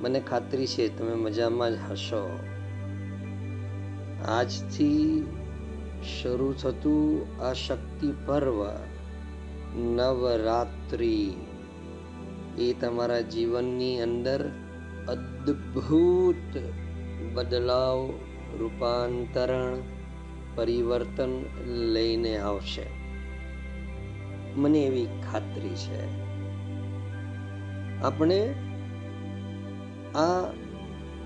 મને ખાતરી છે, તમે મજામાં જ હશો. આજથી શરૂ થતું આ શક્તિ પર્વ, નવરાત્રિ, એ તમારા જીવનની અંદર અદ્ભુત બદલાવ, રૂપાંતરણ, પરિવર્તન લઈને આવશે. મને એવી ખાતરી છે. આપણે આ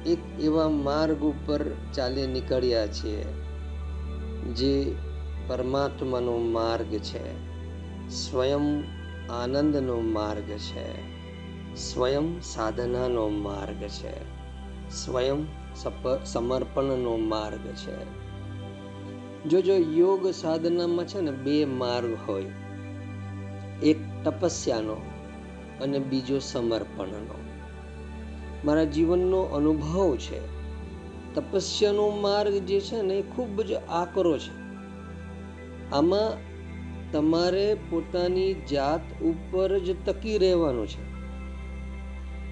એક એવા માર્ગ ઉપર ચાલી નીકળ્યા છીએ જે પરમાત્માનો માર્ગ છે. સ્વયં આનંદનો માર્ગ છે. સ્વયં સાધનાનો માર્ગ છે. સ્વયં સમર્પણનો માર્ગ છે. જો જો યોગ સાધનામાં છે ને બે માર્ગ હોય. એક તપસ્યાનો અને બીજો સમર્પણનો. મારા જીવનનો અનુભવ છે. તપસ્યાનો માર્ગ જે છે ને એ ખૂબ જ આકરો છે. આમાં તમારે પોતાની જાત ઉપર જ તકી રહેવાનું છે.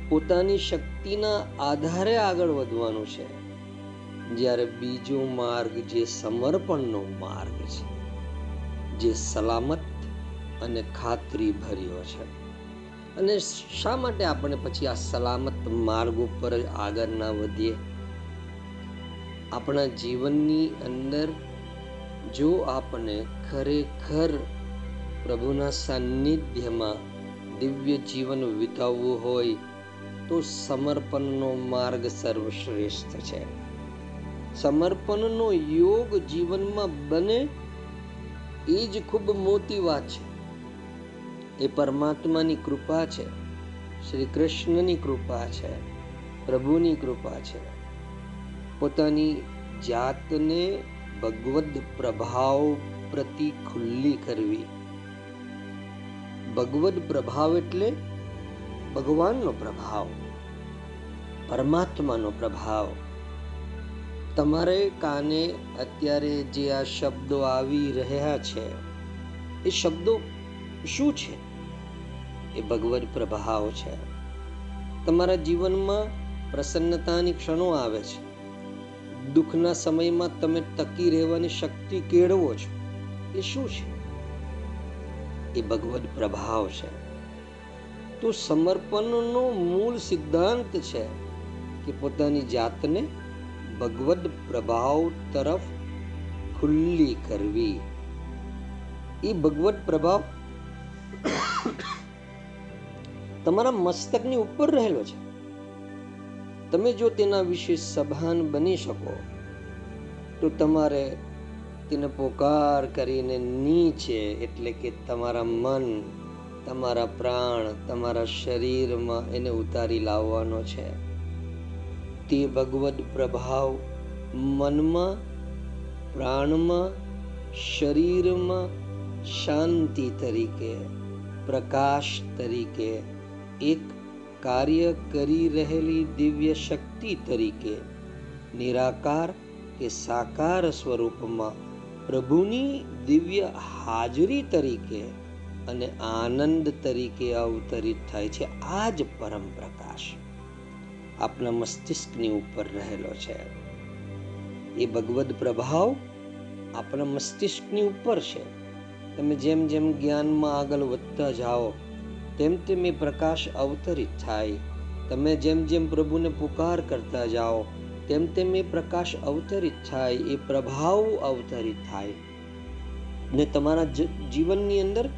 પોતાની શક્તિના આધારે આગળ વધવાનું છે. જ્યારે બીજો માર્ગ જે સમર્પણનો માર્ગ છે, જે સલામત અને ખાતરી ભર્યો છે. અને શા માટે આપણે પછી આ સલામત માર્ગ ઉપર આગળ ના વધીએ? આપણા જીવનની અંદર જો આપણે ખરેખર પ્રભુના સાનિધ્યમાં દિવ્ય જીવન વિતાવવું હોય, તો સમર્પણનો માર્ગ સર્વશ્રેષ્ઠ છે. સમર્પણનો યોગ જીવનમાં બને, એ જ ખૂબ મોટી વાત છે. એ પરમાત્માની કૃપા છે. શ્રી કૃષ્ણની કૃપા છે. પ્રભુની કૃપા છે. પોતાની જાતને ભગવદ પ્રભાવ પ્રતિ ખુલ્લી કરવી. ભગવદ પ્રભાવ એટલે ભગવાનનો પ્રભાવ, પરમાત્માનો પ્રભાવ. તમારે કાને અત્યારે જે આ શબ્દો આવી રહ્યા છે, એ શબ્દો શું છે? એ ભગવદ પ્રભાવ છે. તમારા જીવનમાં પ્રસન્નતાની ક્ષણો આવે છે. દુઃખના સમયમાં તમે ટકી રહેવાની શક્તિ કેળવો છો. એ શું છે? એ ભગવદ પ્રભાવ છે. તો સમર્પણનો મૂળ સિદ્ધાંત છે કે પોતાની જાતને ભગવદ પ્રભાવ તરફ ખુલ્લી કરવી. એ ભગવદ પ્રભાવ તમારા મસ્તકની ઉપર રહેલો છે. તમે જો તેના વિશે સભાન બની શકો, તો તમારે તેને પોકાર કરીને નીચે, એટલે કે તમારા મન, તમારા પ્રાણ, તમારા શરીરમાં એને ઉતારી લાવવાનો છે. તે ભગવદ પ્રભાવ મનમાં, પ્રાણમાં, શરીરમાં શાંતિ તરીકે, પ્રકાશ તરીકે એક કાર્ય કરી રહેલી દિવ્ય શક્તિ તરીકે નિરાકાર કે સાકાર સ્વરૂપમાં પ્રભુની દિવ્ય હાજરી તરીકે અને આનંદ તરીકે અવતરિત થાય છે. આ જ પરમ પ્રકાશ આપના મસ્તિષ્કની ઉપર રહેલો છે. એ ભગવદ પ્રભાવ આપણા મસ્તિષ્કની ઉપર છે. તમે જેમ જેમ જ્ઞાનમાં આગળ વધતા જાઓ તેમ તેમ એ પ્રકાશ અવતરિત થાય. તમે જેમ જેમ પ્રભુને પુકાર કરતા જાઓ, તેમ તેમ એ પ્રકાશ અવતરિત થાય, એ પ્રભાવ અવતરિત થાય. ને તમારા જીવનની અંદર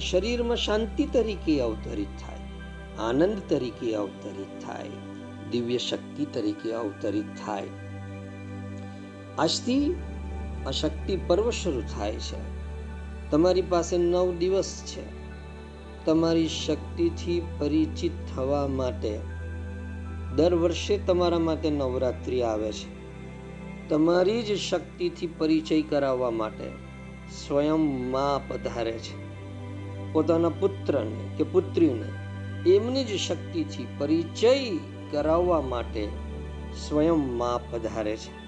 શરીરમાં શાંતિ તરીકે અવતરિત થાય, આનંદ તરીકે અવતરિત થાય, દિવ્ય શક્તિ તરીકે અવતરિત થાય. આજથી આ શક્તિ પર્વ શરૂ થાય છે. તમારી પાસે નવ દિવસ છે. તમારી શક્તિથી પરિચિત થવા માટે દર વર્ષે તમારા માટે નવરાત્રિ આવે છે. તમારી જ શક્તિથી પરિચય કરાવવા માટે સ્વયં મા પધારે છે. પોતાના પુત્રને કે પુત્રીને એમની જ શક્તિથી પરિચય કરાવવા માટે સ્વયં મા પધારે છે.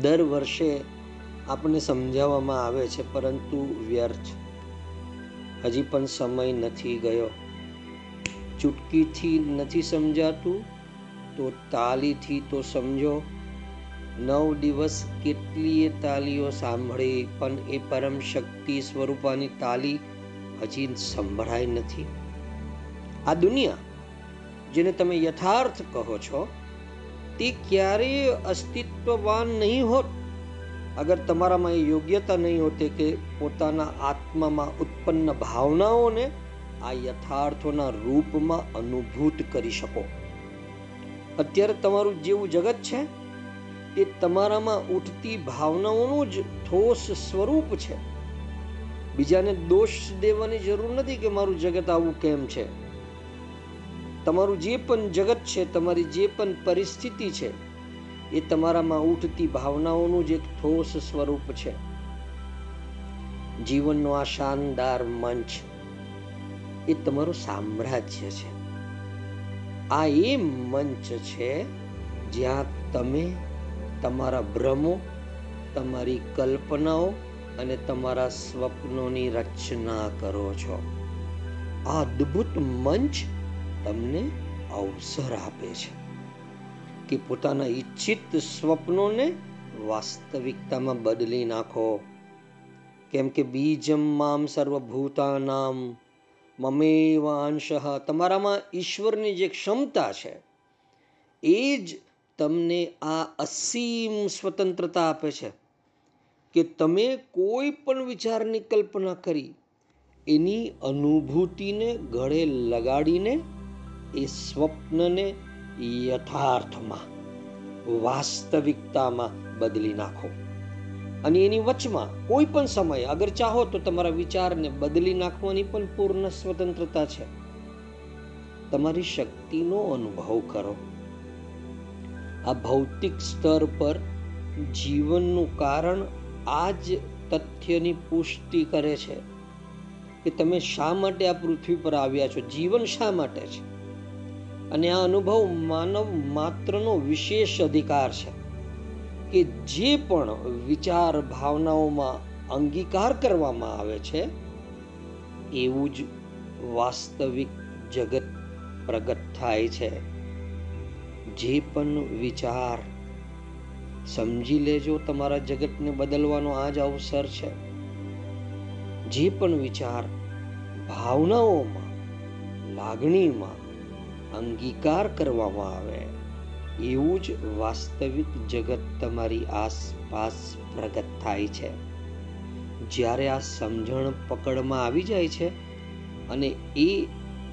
દર વર્ષે આપણને સમજાવવામાં આવે છે, પરંતુ વ્યર્થ હજી પણ સમય નથી ગયો. ચૂટકીથી નથી સમજાતું તો તાલીથી તો સમજો. નવ દિવસ કેટલીય તાલીઓ સાંભળી પણ એ પરમ શક્તિ સ્વરૂપાની તાલી હજી સંભળાય નથી. આ દુનિયા જેને તમે યથાર્થ કહો છો તે ક્યારેય અસ્તિત્વવાન નહીં હોત. અગર તમારામાં એ યોગ્યતા નહીં હોતી કે પોતાના આત્મામાં ઉત્પન્ન ભાવનાઓને આ યથાર્થોના રૂપમાં અનુભૂત કરી શકો. અત્યારે તમારું જેવું જગત છે એ તમારામાં ઉઠતી ભાવનાઓનું જ ઠોસ સ્વરૂપ છે. બીજાને દોષ દેવાની જરૂર નથી કે મારું જગત આવું કેમ છે. તમારું જે પણ જગત છે, તમારી જે પણ પરિસ્થિતિ છે એ તમારામાં ઉઠતી ભાવનાઓનું જ એક ઠોસ સ્વરૂપ છે. જીવનનો આ શાનદાર મંચ એ તમારું સામ્રાજ્ય છે. આ એ મંચ છે જ્યાં તમે તમારા ભ્રમો, તમારી કલ્પનાઓ અને તમારા સ્વપ્નોની રચના કરો છો. આ અદ્ભુત મંચ તમને અવસર આપે છે. કે પોતાના ઈચ્છિત સ્વપ્નોને વાસ્તવિકતામાં બદલી નાખો. કેમ કે બીજમ મામ સર્વભૂતાનામ મમેવ અંશ તમારામાં ઈશ્વરની જે ક્ષમતા છે, એ જ તમને આ અસીમ સ્વતંત્રતા આપે છે કે તમે કોઈ પણ વિચારની કલ્પના કરી, એની અનુભૂતિને ગળે લગાડીને એ સ્વપ્નને યથાર્થમાં, વાસ્તવિકતામાં બદલી નાખો. અને એની વચમાં કોઈ પણ સમયે અગર ચાહો તો તમારા વિચારને બદલી નાખવાની પણ પૂર્ણ સ્વતંત્રતા છે. તમારી શક્તિનો અનુભવ કરો. આ ભૌતિક સ્તર પર જીવનનું કારણ આ જ તથ્યની પુષ્ટિ કરે છે કે તમે શા માટે આ પૃથ્વી પર આવ્યા છો? જીવન શા માટે છે? અને આ અનુભવ માનવ માત્રનો વિશેષ અધિકાર છે કે જે પણ વિચાર ભાવનાઓમાં અંગીકાર કરવામાં આવે છે, એવું જ વાસ્તવિક જગત પ્રગટ થાય છે. જે પણ વિચાર સમજી લેજો, તમારા જગતને બદલવાનો આ જ અવસર છે. જે પણ વિચાર ભાવનાઓમાં, લાગણીમાં અંગીકાર કરવામાં આવે. એવું જ વાસ્તવિક જગત તમારી આસપાસ પ્રગટ થાય છે. જ્યારે આ સમજણ પકડમાં આવી જાય છે અને એ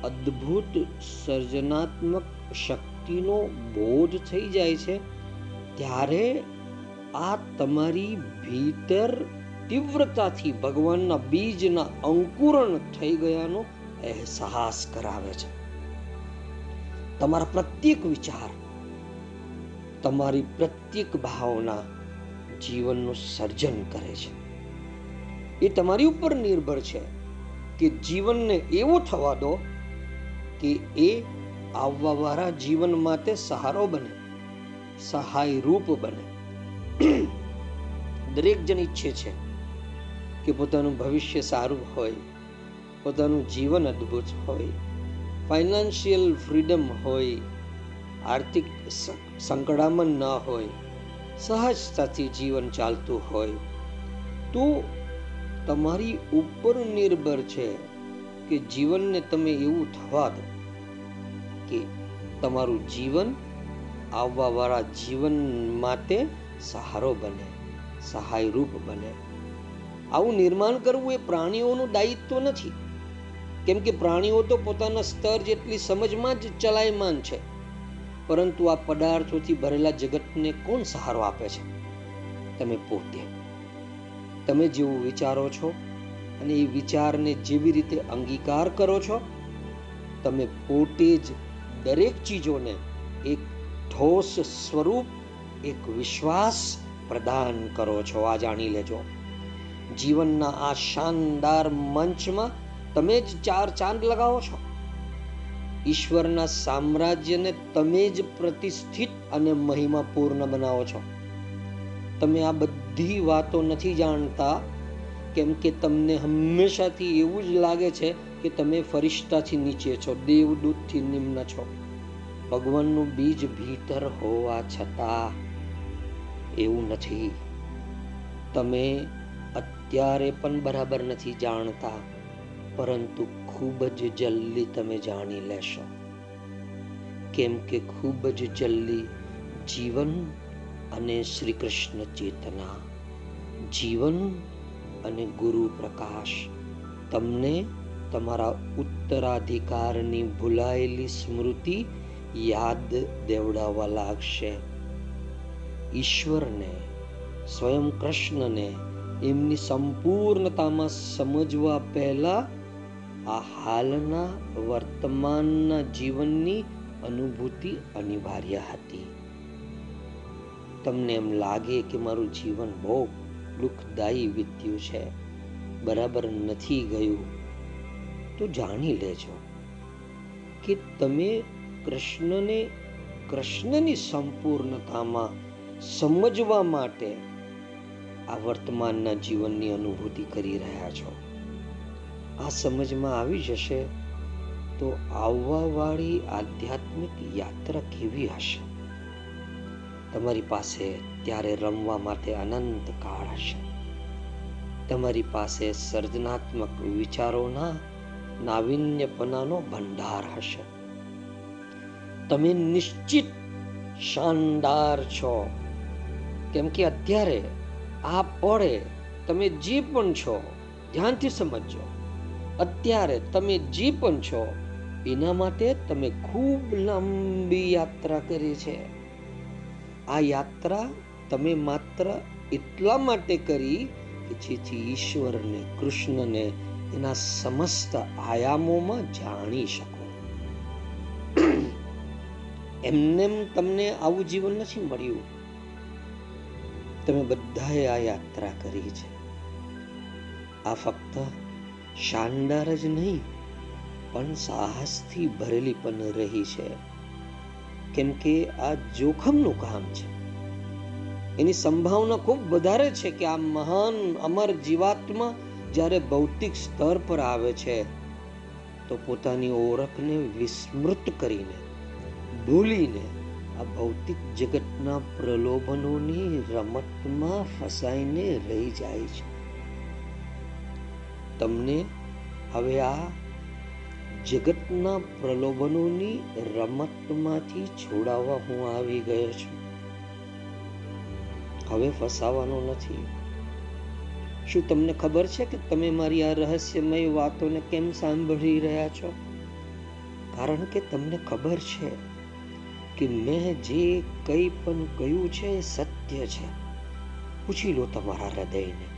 અદ્ભુત સર્જનાત્મક શક્તિનો બોધ થઈ જાય છે, ત્યારે આ તમારી ભીતર તીવ્રતાથી ભગવાનના બીજના અંકુરણ થઈ ગયાનો અહેસાસ કરાવે છે. તમારા પ્રત્યેક વિચાર, તમારી પ્રત્યેક ભાવના જીવનનું સર્જન કરે છે. એ તમારી ઉપર નિર્ભર છે કે જીવનને એવો થવા દો કે એ આવવાવાળા જીવન માટે સહારો બને, સહાય રૂપ બને. દરેક જણ ઈચ્છે છે કે પોતાનું ભવિષ્ય સારું હોય, પોતાનું જીવન અદ્ભુત હોય. ફાઇનાન્શિયલ ફ્રીડમ હોય, આર્થિક સંકળામણ ન હોય, સહજતાથી જીવન ચાલતું હોય, તો તમારી ઉપર નિર્ભર છે કે જીવનને તમે એવું થવા દો કે તમારું જીવન આવવાવાળા જીવન માટે સહારો બને, સહાયરૂપ બને. આવું નિર્માણ કરવું એ પ્રાણીઓનું દાયિત્વ નથી. કેમ કે પ્રાણીઓ તો પોતાના સ્તર જેટલી સમજમાં જ ચલાયમાન છે. પરંતુ આ પદાર્થોથી ભરેલા જગતને કોણ સહારો આપે છે? તમે પોતે. તમે જેવું વિચારો છો અને એ વિચારને જેવી રીતે અંગીકાર કરો છો, તમે પોતે જ દરેક ચીજોને એક ઠોસ સ્વરૂપ, એક વિશ્વાસ પ્રદાન કરો છો. આ જાણી લેજો. જીવનના આ શાનદાર મંચમાં તમે જ ચાર ચાંદ લગાવો છો? ઈશ્વરના સામ્રાજ્યને તમે જ પ્રતિષ્ઠિત અને મહિમાપૂર્ણ બનાવો છો. તમે આ બધી વાતો નથી જાણતા, કેમ કે તમને હંમેશાથી એવું જ લાગે છે કે તમે ફરિશ્તાથી નીચે છો, દેવદૂતથી નિમ્ન છો. ભગવાનનું બીજ ભીતર હોવા છતાં એવું નથી. તમે અત્યારે પણ બરાબર નથી જાણતા. પરંતુ ખૂબ જ જલ્દી તમે જાણી લેશો. કેમ કે ખૂબ જ જલ્દી જીવન અને શ્રી કૃષ્ણ ચેતના, જીવન અને ગુરુ પ્રકાશ તમને તમારા ઉત્તરાધિકારની ભૂલાયેલી સ્મૃતિ યાદ દેવડાવવા લાગશે. ઈશ્વરને, સ્વયં કૃષ્ણને એમની સંપૂર્ણતામાં સમજવા પહેલા આ હાલના વર્તમાનના જીવનની અનુભૂતિ અનિવાર્ય હતી. તમને એમ લાગે કે મારું જીવન બહુ દુઃખદાયી વીત્યું છે. બરાબર નથી ગયું. તો જાણી લેજો કે તમે કૃષ્ણને કૃષ્ણની સંપૂર્ણતામાં સમજવા માટે આ વર્તમાનના જીવનની અનુભૂતિ કરી રહ્યા છો. આ સમજમાં આવી જશે તો આવવાવાળી આધ્યાત્મિક યાત્રા કેવી હશે? તમારી પાસે ત્યારે રમવા માટે અનંત કાળ હશે. તમારી પાસે સર્જનાત્મક વિચારોના નાવિન્યપનાનો ભંડાર હશે. તમે નિશ્ચિત શાનદાર છો. કેમ કે અત્યારે આ પળે તમે જે પણ છો, ધ્યાનથી સમજજો. અત્યારે તમે જે પણ છો, એના માટે તમે ખૂબ લાંબી યાત્રા કરી છે. આ યાત્રા તમે માત્ર એટલા માટે કરી કે જેથી ઈશ્વરને કૃષ્ણને એના સમસ્ત આયામોમાં જાણી શકો. એમનેમ તમને આવું જીવન નથી મળ્યું. તમે બધાએ આ યાત્રા કરી છે. આ ફક્ત શાનદાર જ નહીં, પણ સાહસથી ભરેલી પણ રહી છે. કેમ કે આ જોખમનું કામ છે. એની સંભાવના ખૂબ વધારે છે કે આ મહાન અમર જીવાત્મા જ્યારે ભૌતિક સ્તર પર આવે છે, તો પોતાની ઓળખને વિસ્મૃત કરીને, ભૂલીને આ ભૌતિક જગતના પ્રલોભનોની રમતમાં ફસાઈને રહી જાય છે. તમને હવે આ જગતના પ્રલોભનોની રમતમાંથી છોડાવવા હું આવી ગયો છું. હવે ફસાવાનો નથી. શું તમને ખબર છે કે તમે મારી આ રહસ્યમય વાતોને કેમ સાંભળી રહ્યા છો? કારણ કે તમને ખબર છે કે મેં જે કંઈ પણ કહ્યું છે એ સત્ય છે. પૂછી લો તમારા હૃદયને.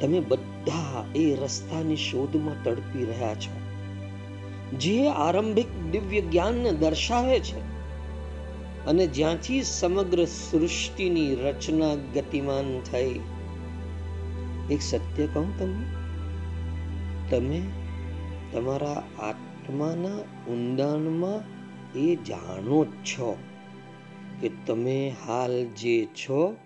તમે બધા એ રસ્તાની શોધમાં તડપી રહ્યા છો. જે આરંભિક દિવ્ય જ્ઞાનને દર્શાવે છે અને જ્યાંથી સમગ્ર સૃષ્ટિની રચના ગતિમાન થઈ. એક સત્ય કહું તમને, તમે તમારા આત્માના ઊંડાણમાં એ જાણો છો કે તમે હાલ જે છો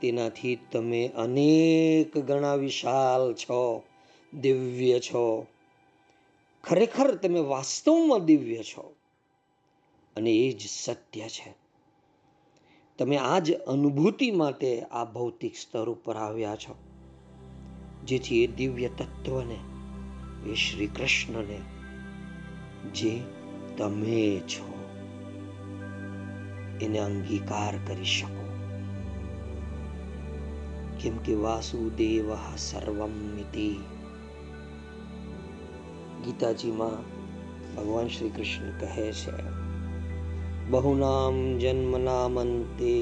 તેનાથી તમે અનેક ગણા વિશાલ છો, દિવ્ય છો. ખરેખર તમે વાસ્તવમાં દિવ્ય છો અને એ જ સત્ય છે. તમે આ જ અનુભૂતિ માટે આ ભૌતિક સ્તર ઉપર આવ્યા છો, જેથી એ દિવ્ય તત્વને, એ શ્રી કૃષ્ણને જે તમે છો, એને અંગીકાર કરી શકો. કેમ કે વાસુદેવ સર્વમ મિતિ ગીતાજીમાં ભગવાન શ્રી કૃષ્ણ કહે છે બહુનામ જન્મનામંતે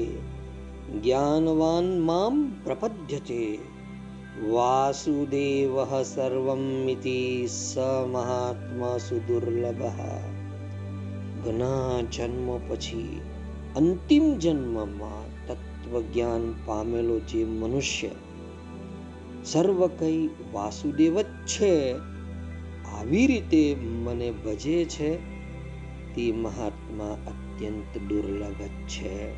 જ્ઞાનવાન મામ પ્રપદ્યતે વાસુદેવ સર્વમ મિતિ સ મહાત્મા સુદુર્લભ ઘણા જન્મ પછી અંતિમ જન્મમાં તત્વજ્ઞાન પામેલો જે મનુષ્ય સર્વ કઈ વાસુદેવ જ છે, આવી રીતે મને ભજે છે, તે મહાત્મા અત્યંત દુર્લભ છે.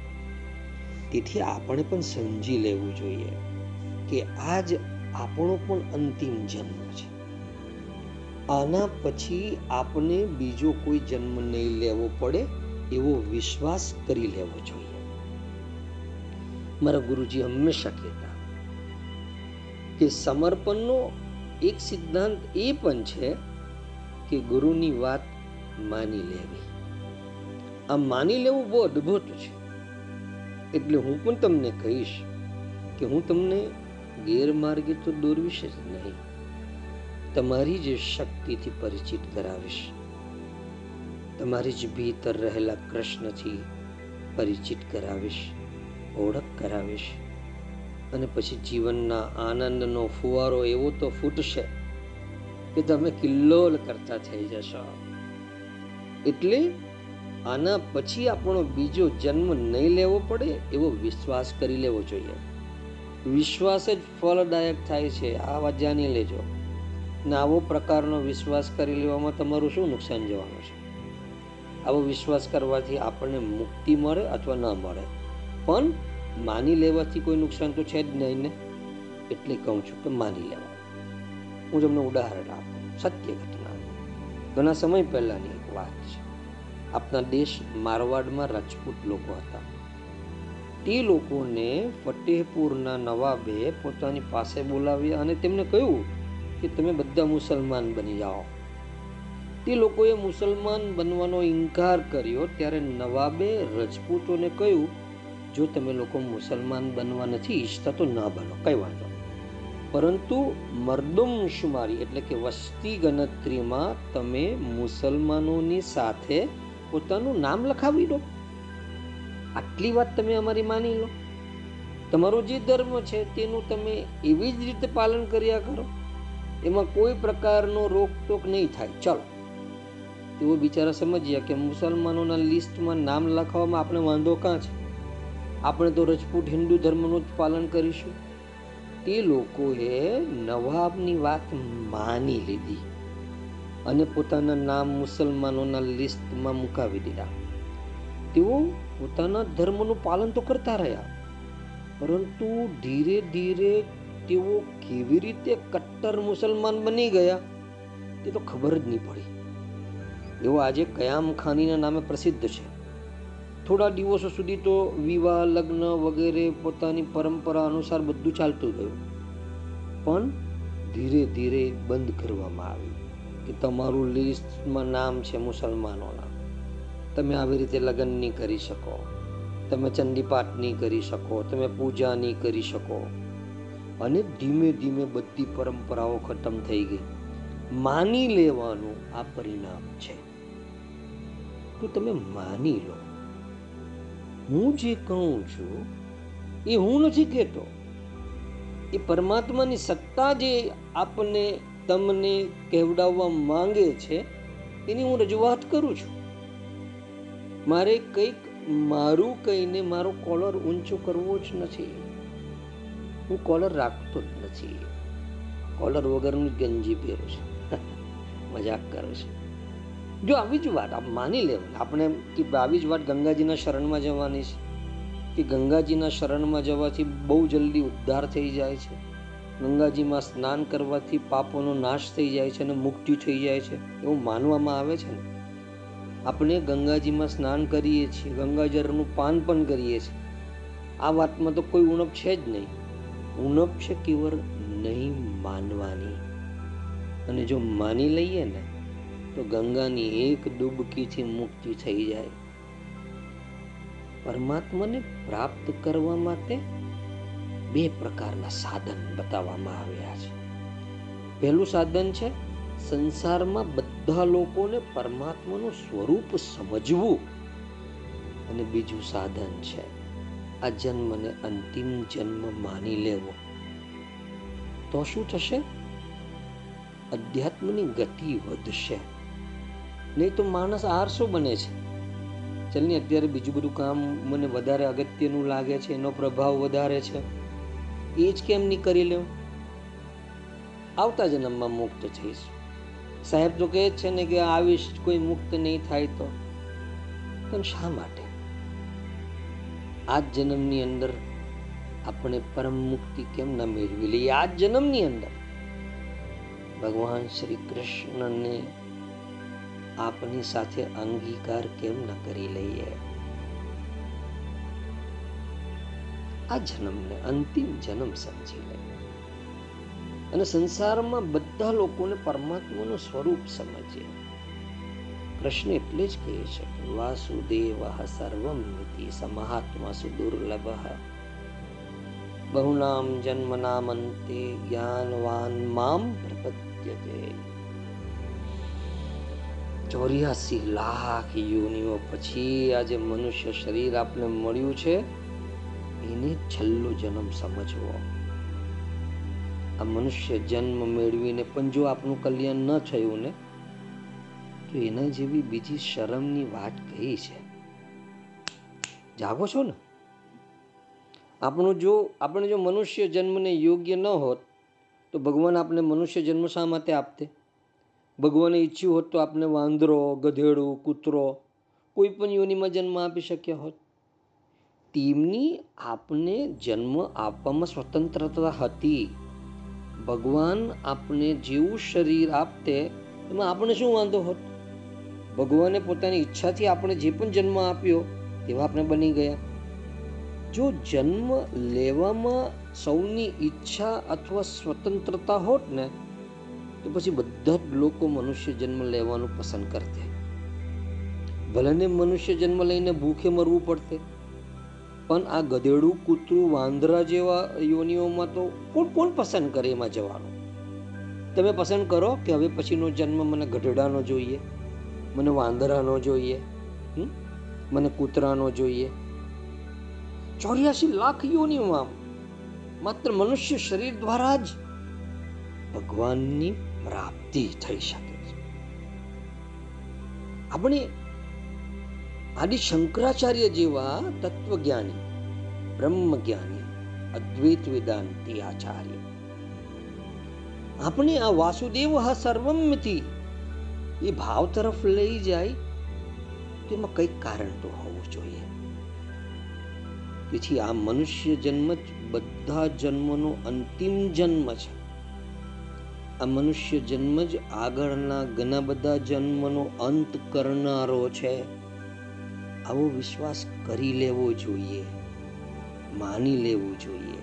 તેથી આપણે પણ સમજી લેવું જોઈએ કે આજ આપણો પણ અંતિમ જન્મ છે. આના પછી આપણે બીજો કોઈ જન્મ નહીં લેવો પડે એવો વિશ્વાસ કરી લેવો જોઈએ. મારા ગુરુજી હંમેશા કહેતા કે સમર્પણનો એક સિદ્ધાંત એ પણ છે કે ગુરુની વાત માની લેવી. આ માની લેવું બહુ અદ્ભુત છે. એટલે હું પણ તમને કહીશ કે હું તમને ગેરમાર્ગે તો દોરવીશ જ નહીં. તમારી જ શક્તિથી પરિચિત કરાવીશ. તમારી જ ભીતર રહેલા કૃષ્ણથી પરિચિત કરાવીશ. ઓળખ કરાવીશ. અને પછી જીવનના આનંદનો ફુવારો એવો તો ફૂટશે કે તમે કિલ્લોલ કરતા થઈ જશો. એટલે આના પછી આપણો બીજો જન્મ નહીં લેવો પડે એવો વિશ્વાસ કરી લેવો જોઈએ. વિશ્વાસ જ ફળદાયક થાય છે. આ વાત જાણી લેજો. ને આવો પ્રકારનો વિશ્વાસ કરી લેવામાં તમારું શું નુકસાન જવાનું છે? આવો વિશ્વાસ કરવાથી આપણને મુક્તિ મળે અથવા ન મળે? પણ માની લેવાથી કોઈ નુકસાન તો છે જ નહીં ને. એટલે કહું છું કે માની લેવા. હું તમને ઉદાહરણ આપું, સત્ય ઘટના. ઘણા સમય પહેલાની એક વાત છે. આપણા દેશ મારવાડમાં રાજપૂત લોકો હતા. તે લોકોને ફતેહપુરના નવાબે પોતાની પાસે બોલાવ્યા અને તેમને કહ્યું કે તમે બધા મુસલમાન બની જાઓ. તે લોકોએ મુસલમાન બનવાનો ઇનકાર કર્યો ત્યારે નવાબે રજપૂતોને કહ્યું જો તમે લોકો મુસલમાન બનવા નથી ઈચ્છતા તો ના બનો, કઈ વાંધો પરંતુ મરદુમ શુમારી એટલે કે વસ્તી ગણતરીમાં તમે મુસલમાનોની સાથે પોતાનું નામ લખાવી દો. આટલી વાત તમે અમારી માની લો. તમારો જે ધર્મ છે તેનું તમે એવી જ રીતે પાલન કર્યા કરો. એમાં કોઈ પ્રકારનો રોકટોક નહીં થાય. ચાલો. તેઓ બિચારા સમજ્યા કે મુસલમાનોના લિસ્ટમાં નામ લખાવવામાં આપણે વાંધો કાં છે? આપણે તો રજપૂત હિન્દુ ધર્મનું જ પાલન કરીશું. તે લોકોએ નવાબની વાત માની લીધી અને પોતાના નામ મુસલમાનોના લિસ્ટમાં મુકાવી દીધા. તેઓ પોતાના ધર્મનું પાલન તો કરતા રહ્યા, પરંતુ ધીરે ધીરે તેઓ કેવી રીતે કટ્ટર મુસલમાન બની ગયા તે તો ખબર જ નહીં પડી. એવો આજે કયામ ખાનીના નામે પ્રસિદ્ધ છે. થોડા દિવસો સુધી તો વિવાહ, લગ્ન વગેરે પોતાની પરંપરા અનુસાર બધું ચાલતું ગયું. પણ ધીરે ધીરે બંધ કરવામાં આવ્યું કે તમારું લિસ્ટમાં નામ છે મુસલમાનોના. તમે આવી રીતે લગ્ન નહીં કરી શકો. તમે ચંદીપાઠ નહીં કરી શકો. તમે પૂજા નહીં કરી શકો. અને ધીમે ધીમે બધી પરંપરાઓ ખતમ થઈ ગઈ. માની લેવાનું આ પરિણામ છે. તો તમે માની લો હું જે કહું છું, એ હું નથી કહેતો. એ પરમાત્માની સત્તા જે આપણને તમને કહેવડાવવા માંગે છે, એની હું રજૂઆત કરું છું. મારે કંઈક મારું કહીને મારો કોલર ઊંચો કરવો જ નથી. હું કોલર રાખતો જ નથી. કોલર વગરનું ગંજી પહેરું છું. મજાક કરું છું. જો આવી જ વાત આપ માની લેવાની આપણે કે આવી જ વાત ગંગાજીના શરણમાં જવાની છે, કે ગંગાજીના શરણમાં જવાથી બહુ જલ્દી ઉદ્ધાર થઈ જાય છે. ગંગાજીમાં સ્નાન કરવાથી પાપોનો નાશ થઈ જાય છે અને મુક્તિ થઈ જાય છે, એવું માનવામાં આવે છે ને? આપણે ગંગાજીમાં સ્નાન કરીએ છીએ, ગંગાજળનું પાન પણ કરીએ છીએ. આ વાતમાં તો કોઈ ઉણપ છે જ નહીં. ઉણપ છે કેવળ નહીં માનવાની. અને જો માની લઈએ ને તો ગંગાની એક ડૂબકીથી મુક્તિ થઈ જાય. પરમાત્માને પ્રાપ્ત કરવા માટે બે પ્રકારના સાધન બતાવવામાં આવ્યા છે. પહેલું સાધન છે, સંસારમાં બધા લોકોને પરમાત્માનું સ્વરૂપ સમજવું. અને બીજું સાધન છે, આ જન્મને અંતિમ જન્મ માની લેવો. તો શું થશે? અધ્યાત્મની ગતિ વધશે. નહીં તો માણસ આરસો બને છે. ચાલ ને અત્યારે બીજું બધું કામ મને વધારે અગત્યનું લાગે છે, એનો પ્રભાવ વધારે છે. એ જ કેમ નહીં કરી લેવું આવતા જન્મમાં મુક્ત થઈશ. સાહેબ તો કહે છે ને કે આવીશ, કોઈ મુક્ત નહીં થાય તો. પણ શા માટે? આ જન્મની અંદર આપણે પરમ મુક્તિ કેમ ના મેળવી લઈએ? આ જન્મની અંદર ભગવાન શ્રી કૃષ્ણને આપની સાથે અંગીકાર કેમ ન કરી લઈએ? આ જન્મને અંતિમ જન્મ સમજી લે. અને સંસારમાં બધા લોકોને પરમાત્માનું સ્વરૂપ સમજે કૃષ્ણ એટલે જ કહે છે કે વાસુદેવ સર્વમ મિતિ સમાહાત્મા સુદુર્લભ બહુનામ જન્મનામંતે જ્ઞાનવાન મામ પ્રપદ્યતે. ચોર્યાસી લાખ યોનિઓ પછી આજે મનુષ્ય શરીર આપને મળ્યું છે, એને છેલ્લો જન્મ સમજવો. આ મનુષ્ય જન્મ મેળવીને પણ જો આપનું કલ્યાણ ન થયું ને, તો એના જેવી બીજી શરમની વાત કઈ છે? જાગો છો ને? આપણું જો આપણે જો મનુષ્ય જન્મને યોગ્ય ન હોત, તો ભગવાન આપણે મનુષ્ય જન્મ શા માટે આપતે? ભગવાને ઈચ્છ્યું હોત તો આપણે વાંદરો, ગધેડું, કૂતરો કોઈ પણ યોનિમાં જન્મ આપી શક્યા હોત. તેમની આપને જન્મ આપવામાં સ્વતંત્રતા હતી. ભગવાન આપને જેવું શરીર આપતે, એમાં આપણે શું વાંધો હોત? ભગવાને પોતાની ઈચ્છાથી આપણે જે પણ જન્મ આપ્યો, તેવા આપણે બની ગયા. જો જન્મ લેવામાં સૌની ઈચ્છા અથવા સ્વતંત્રતા હોત ને તો પછી બધા જ લોકો મનુષ્ય જન્મ લેવાનું પસંદ કરતે. ભલેને મનુષ્ય જન્મ લઈને ભૂખે મરવું પડતે, પણ આ ગધેડું, કૂતરું, વાંદરા જેવા યોનિઓમાં તો કોણ કોણ પસંદ કરે એમાં જવાનું? તમે પસંદ કરો કે હવે પછીનો જન્મ મને ગધેડાનો જોઈએ, મને વાંદરાનો જોઈએ મને કૂતરાનો જોઈએ? ચોર્યાસી લાખ યોનિઓમાં માત્ર મનુષ્ય શરીર દ્વારા જ ભગવાનની પ્રાપ્તિ થઈ શકે છે. આપણે આદિ શંકરાચાર્ય જેવા તત્વજ્ઞાની, બ્રહ્મજ્ઞાની, અદ્વૈત વેદાંતિ આચાર્ય. આપણે આ વાસુદેવ હા સર્વમથી એ ભાવ તરફ લઈ જાય, તેમાં કંઈક કારણ તો હોવું જોઈએ. તેથી આ મનુષ્ય જન્મ જ બધા જન્મનો અંતિમ જન્મ છે. આ મનુષ્ય જન્મ જ આગળના ઘણા બધા જન્મનો અંત કરનારો છે. આવો વિશ્વાસ કરી લેવો જોઈએ. માની લેવું જોઈએ.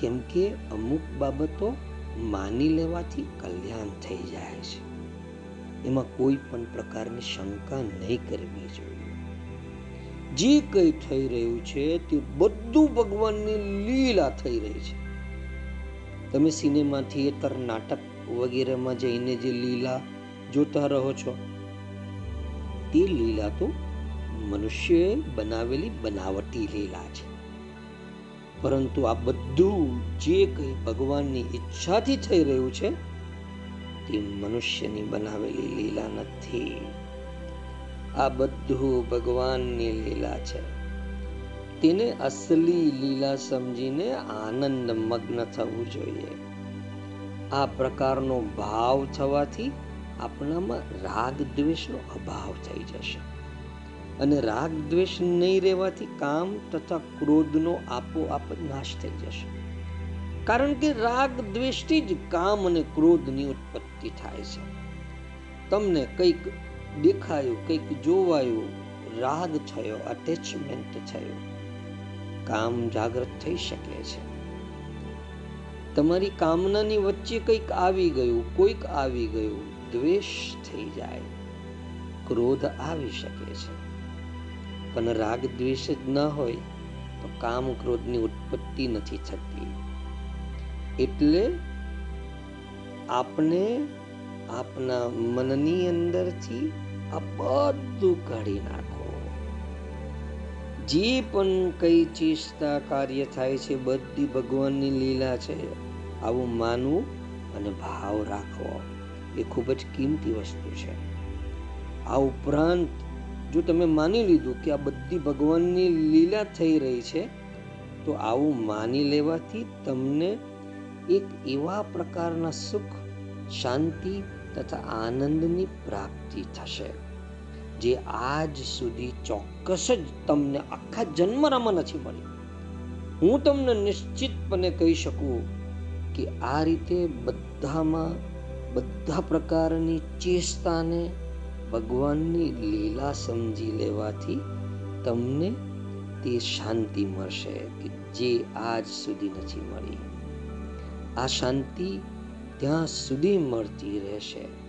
કેમ કે અમુક બાબતો માની લેવાથી કલ્યાણ થઈ જાય છે. એમાં કોઈ પણ પ્રકારની શંકા નહીં કરવી જોઈએ. જે કંઈ થઈ રહ્યું છે તે બધું ભગવાનની લીલા થઈ રહી છે. તમે સિનેમા થિયેટર નાટક વગેરેમાં જઈને જે લીલા જોતા રહો છો, તે લીલા તો મનુષ્યએ બનાવેલી બનાવટી લીલા છે. પરંતુ આ બધું જે કંઈ ભગવાનની ઈચ્છાથી થઈ રહ્યું છે, તે મનુષ્યની બનાવેલી લીલા નથી. આ બધું ભગવાનની લીલા છે. તેને અસલી લીલા સમજીને આનંદ મગ્ન થવું જોઈએ. આ પ્રકારનો ભાવ થવાથી આપણામાં રાગ દ્વેષનો અભાવ થઈ જશે. અને રાગ દ્વેષ નહીં રહેવાથી કામ તથા ક્રોધનો આપોઆપ નાશ થઈ જશે. કારણ કે રાગ દ્વેષથી જ કામ અને ક્રોધની ઉત્પત્તિ થાય છે. તમને કંઈક દેખાયું, કંઈક જોવાયું, રાગ થયો અટેચમેન્ટ થયો. કામ જાગૃત થઈ શકે છે. તમારી કામનાની વચ્ચે કંઈક આવી ગયું, કોઈક આવી ગયું, દ્વેષ થઈ જાય, ક્રોધ આવી શકે છે. પણ રાગ દ્વેષ જ ન હોય તો કામ ક્રોધની ઉત્પત્તિ નથી થતી. એટલે આપણે આપના મનની અંદરથી આ બધું કાઢી નાખો જે પણ કઈ ચેષ્ટા કાર્ય થાય છે, બધી ભગવાનની લીલા છે. આવું માનવું અને ભાવ રાખવો એ ખૂબ જ કિંમતી વસ્તુ છે. આ ઉપરાંત, જો તમે માની લીધું કે આ બધી ભગવાનની લીલા થઈ રહી છે, તો આવું માની લેવાથી તમને એક એવા પ્રકારના સુખ, શાંતિ તથા આનંદની પ્રાપ્તિ થશે. જે આજ સુધી ચોક્કસ જ તમને આખા જન્મરામાં નથી મળી હું તમને નિશ્ચિતપણે કહી શકું કે આ રીતે બધામાં, બધા પ્રકારની ચેષ્ટાને ભગવાનની લીલા સમજી લેવાથી તમને તે શાંતિ મળશે કે જે આજ સુધી નથી મળી. આ શાંતિ ત્યાં સુધી મળતી રહેશે.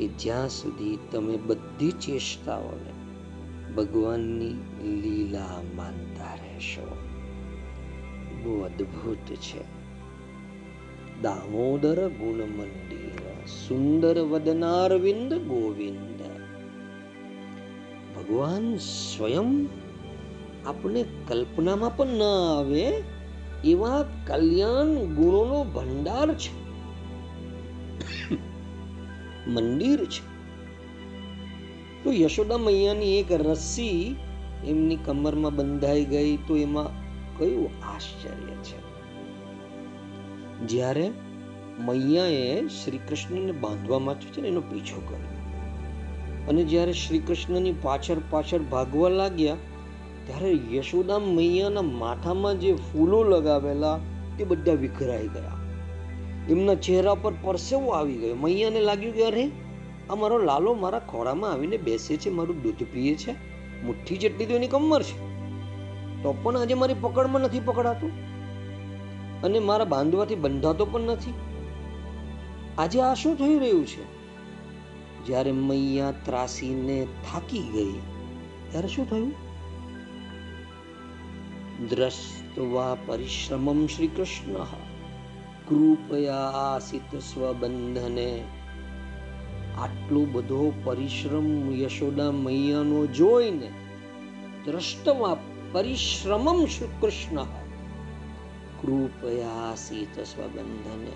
કે જ્યાં સુધી તમે બધી ચેષ્ટાઓને ભગવાનની લીલા માનતા રહેશો. બહુ અદ્ભુત છે. દામોદર ગુણ મંદિર સુંદર વદનારવિંદ ગોવિંદ. ભગવાન સ્વયં આપણે કલ્પનામાં પણ ન આવે એવા કલ્યાણ ગુણોનો ભંડાર છે. મંદિર છે. તો યશોદા મૈયાની એક રસ્સી એમની કમરમાં બંધાઈ ગઈ તો એમાં કયું આશ્ચર્ય છે? જ્યારે મૈયાએ શ્રી કૃષ્ણને બાંધવા માટે છે ને એનો પીછો કર્યો. અને જ્યારે શ્રી કૃષ્ણની પાછળ પાછળ ભાગવા લાગ્યા, ત્યારે યશોદા મૈયાના માથામાં જે ફૂલો લગાવેલા તે બધા વિખરાઈ ગયા. એમના ચહેરા પર પરસેવો આવી ગયો. મૈયાને લાગ્યું કે, અરે, આ મારો લાલો મારા ખોળામાં આવીને બેસે છે, મારું દૂધ પીએ છે. મુઠ્ઠી જેટલી તો એની કમર છે. તો પણ આજે મારી પકડમાં નથી પકડાતું. અને મારા બાંધવાથી બંધાતો પણ નથી. આજે આ શું થઈ રહ્યું છે? જ્યારે મૈયા ત્રાસીને થાકી ગઈ, ત્યારે શું થયું? દ્રષ્ટવા પરિશ્રમમ શ્રી કૃષ્ણ કૃપયા આસિત સ્વબંધને આટલો બધો પરિશ્રમ યશોદા મૈયાનો જોઈને દ્રષ્ટવા પરિશ્રમમ શ્રી કૃષ્ણ કૃપયા આસિત સ્વબંધને